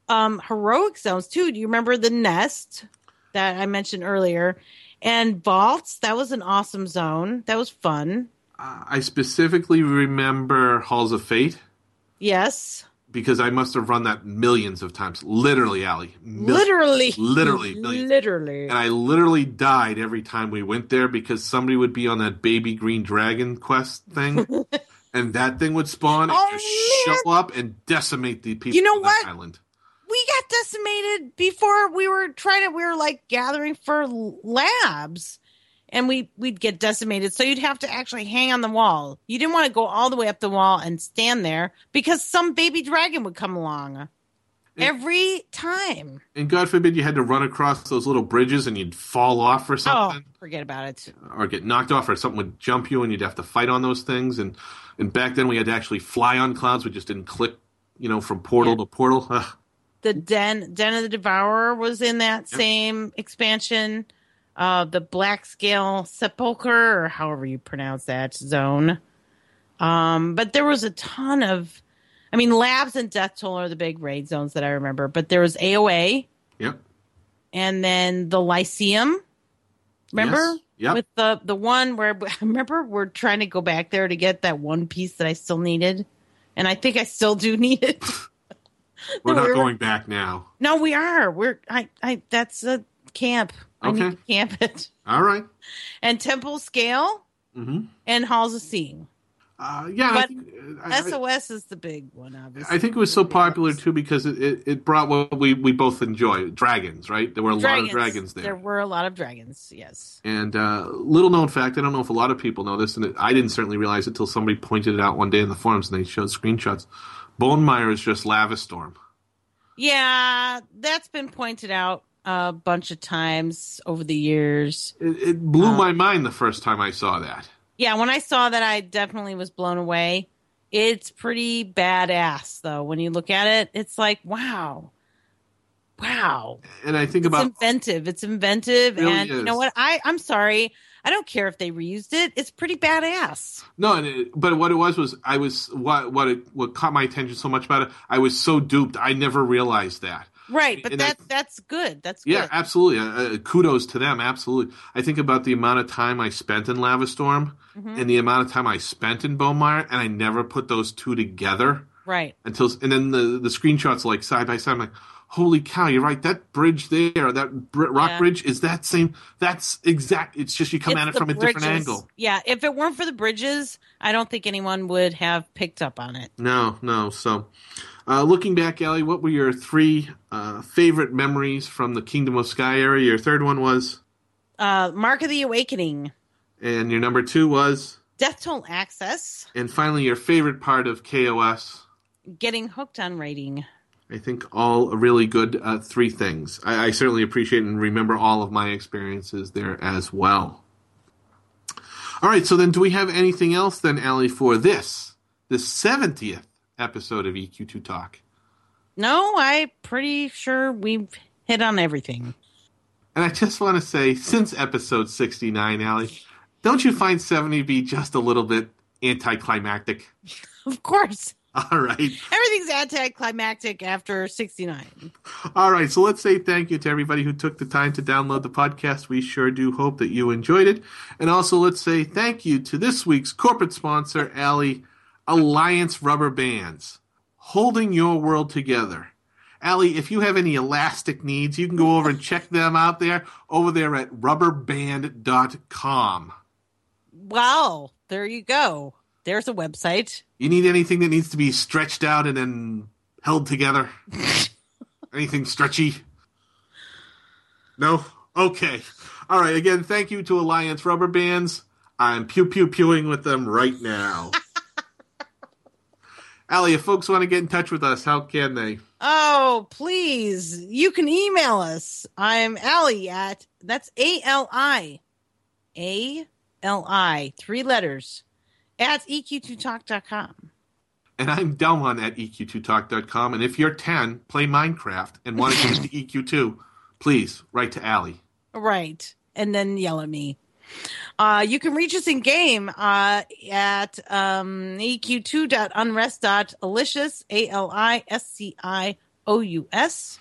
um heroic zones too. Do you remember the nest? That I mentioned earlier. And vaults, that was an awesome zone. That was fun. Uh, I specifically remember Halls of Fate. Yes. Because I must have run that millions of times. Literally, Ali. Mil- literally. Literally. Millions. Literally. And I literally died every time we went there because somebody would be on that baby green dragon quest thing. (laughs) and that thing would spawn oh, and show up and decimate the people you know what? island we got decimated before we were trying to we were like gathering for labs and we we'd get decimated. So you'd have to actually hang on the wall. You didn't want to go all the way up the wall and stand there because some baby dragon would come along. Every time. And God forbid you had to run across those little bridges and you'd fall off or Oh, something. forget about it. or get knocked off or something would jump you and you'd have to fight on those things and and back then we had to actually fly on clouds we just didn't click you know from portal Yeah. to portal. (laughs) The Den Den of the Devourer was in that same expansion. Uh, the Black Scale Sepulcher, or however you pronounce that zone. Um, but there was a ton of, I mean, Labs and Death Toll are the big raid zones that I remember. But there was AOA, yep and then the Lyceum. Remember? Yes. Yep. With the the one where I (laughs) remember we're trying to go back there to get that one piece that I still needed, and I think I still do need it. (laughs) (laughs) we're No, not we were- going back now no, we are. We're I I that's a camp. I need Okay. to camp (laughs) it. all right And Temple Scale mm-hmm. and Halls of Seeing. uh, yeah I think, I, I- SOS is the big one, obviously. I think it was so popular too because it, it, it brought what we, we both enjoy dragons right there were a lot of dragons there There were a lot of dragons. Yes. And uh, little known fact, I don't know if a lot of people know this, and it, I didn't certainly realize it until somebody pointed it out one day in the forums and they showed screenshots. Bone Mire is just Lava Storm. Yeah, that's been pointed out a bunch of times over the years. It, it blew Uh, my mind the first time I saw that. Yeah, when I saw that, I definitely was blown away. It's pretty badass, though. When you look at it, it's like, wow, wow. And I think It's about inventive. It's inventive, It really and you know what? I I'm sorry. I don't care if they reused it. It's pretty badass. no, and it, but what it was was I was what what it, what caught my attention so much about it. I was so duped. I never realized that. Right, but And that that's good. That's Yeah, good. absolutely. Uh, uh, kudos to them. Absolutely. I think about the amount of time I spent in Lava Storm Mhm. and the amount of time I spent in Bone Mire, and I never put those two together. Right. until and then the the screenshots like side by side. I'm like, holy cow, you're right. That bridge there, that br- rock Yeah. bridge, is that same? That's exact. It's just you come It's at it from a different angle. Yeah, if it weren't for the bridges, I don't think anyone would have picked up on it. No, no. So, uh, looking back, Ellie, what were your three uh, favorite memories from the Kingdom of Sky area? Your third one was, Uh, Mark of the Awakening, and your number two was, Death Toll Access, and finally your favorite part of KOS. getting hooked on raiding. I think all really good uh, three things. I, I certainly appreciate and remember all of my experiences there as well. All right, so then do we have anything else then, Ali, for this, the 70th episode of EQ2 Talk? No, I'm pretty sure we've hit on everything. And I just want to say, since episode 69, Ali, don't you find 70 be just a little bit anticlimactic? (laughs) Of course. (laughs) All right. Everything's anticlimactic after 69. All right, so let's say thank you to everybody who took the time to download the podcast. We sure do hope that you enjoyed it. And also, let's say thank you to this week's corporate sponsor, Ali, Alliance Rubber Bands, holding your world together. Ali, if you have any elastic needs, you can go over and check them out there over there at rubberband.com. Wow, there you go. There's a website. You need anything that needs to be stretched out and then held together? (laughs) anything stretchy? No? Okay. All right. Again, thank you to Alliance Rubber Bands. I'm pew pew pewing with them right now. (laughs) Ali, if folks want to get in touch with us, how can they? Oh, please. You can email us. I'm Ali at, that's A L I. A L I. Three letters. At E EQ2talk.com. And I'm Delmon at E EQ2talk.com. And if you're 10, play Minecraft, and want to (laughs) get to EQ2, please write to Ali. Right. And then yell at me. Uh, you can reach us in game uh, at um, eq2.unrest.alicious, A L I S C I O U S.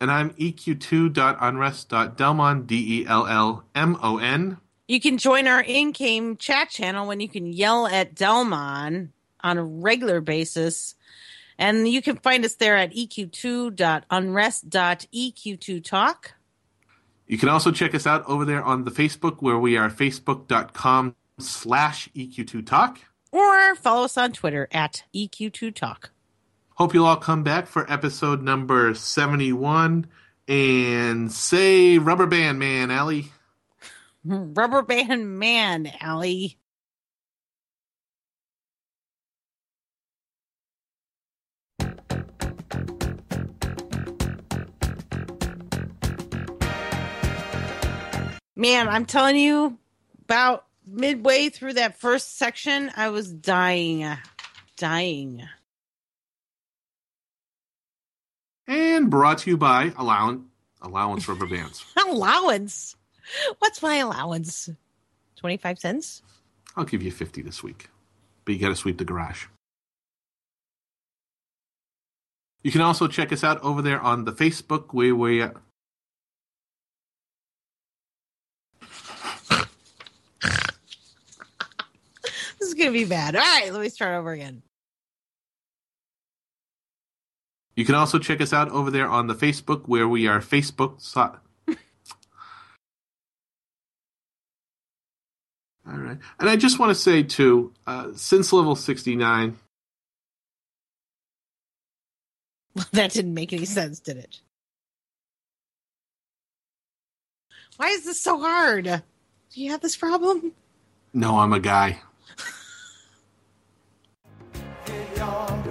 And I'm E EQ2.unrest.delmon, D E L L M O N. You can join our in game chat channel when you can yell at Delmon on a regular basis. And you can find us there at eq2.unrest.eq2talk. You can also check us out over there on the Facebook where we are facebook.com slash EQ2Talk. Or follow us on Twitter at E EQ2talk. Hope you'll all come back for episode number 71 and say rubber band man, Ali. (laughs) Rubber band man, Ali. Man, I'm telling you, about midway through that first section, I was dying. Dying. And brought to you by Allowance, allowance Rubber Bands. (laughs) allowance? (laughs) What's my allowance? 25 cents? I'll give you 50 this week. But you got to sweep the garage. You can also check us out over there on the Facebook where we are. Uh, (laughs) this is going to be bad. All right, let me start over again. You can also check us out over there on the Facebook where we are Facebook. So- All right. And I just want to say, too, uh, since level 69, Well, (laughs) that didn't make any sense, did it? Why is this so hard? Do you have this problem? no, I'm a guy. (laughs)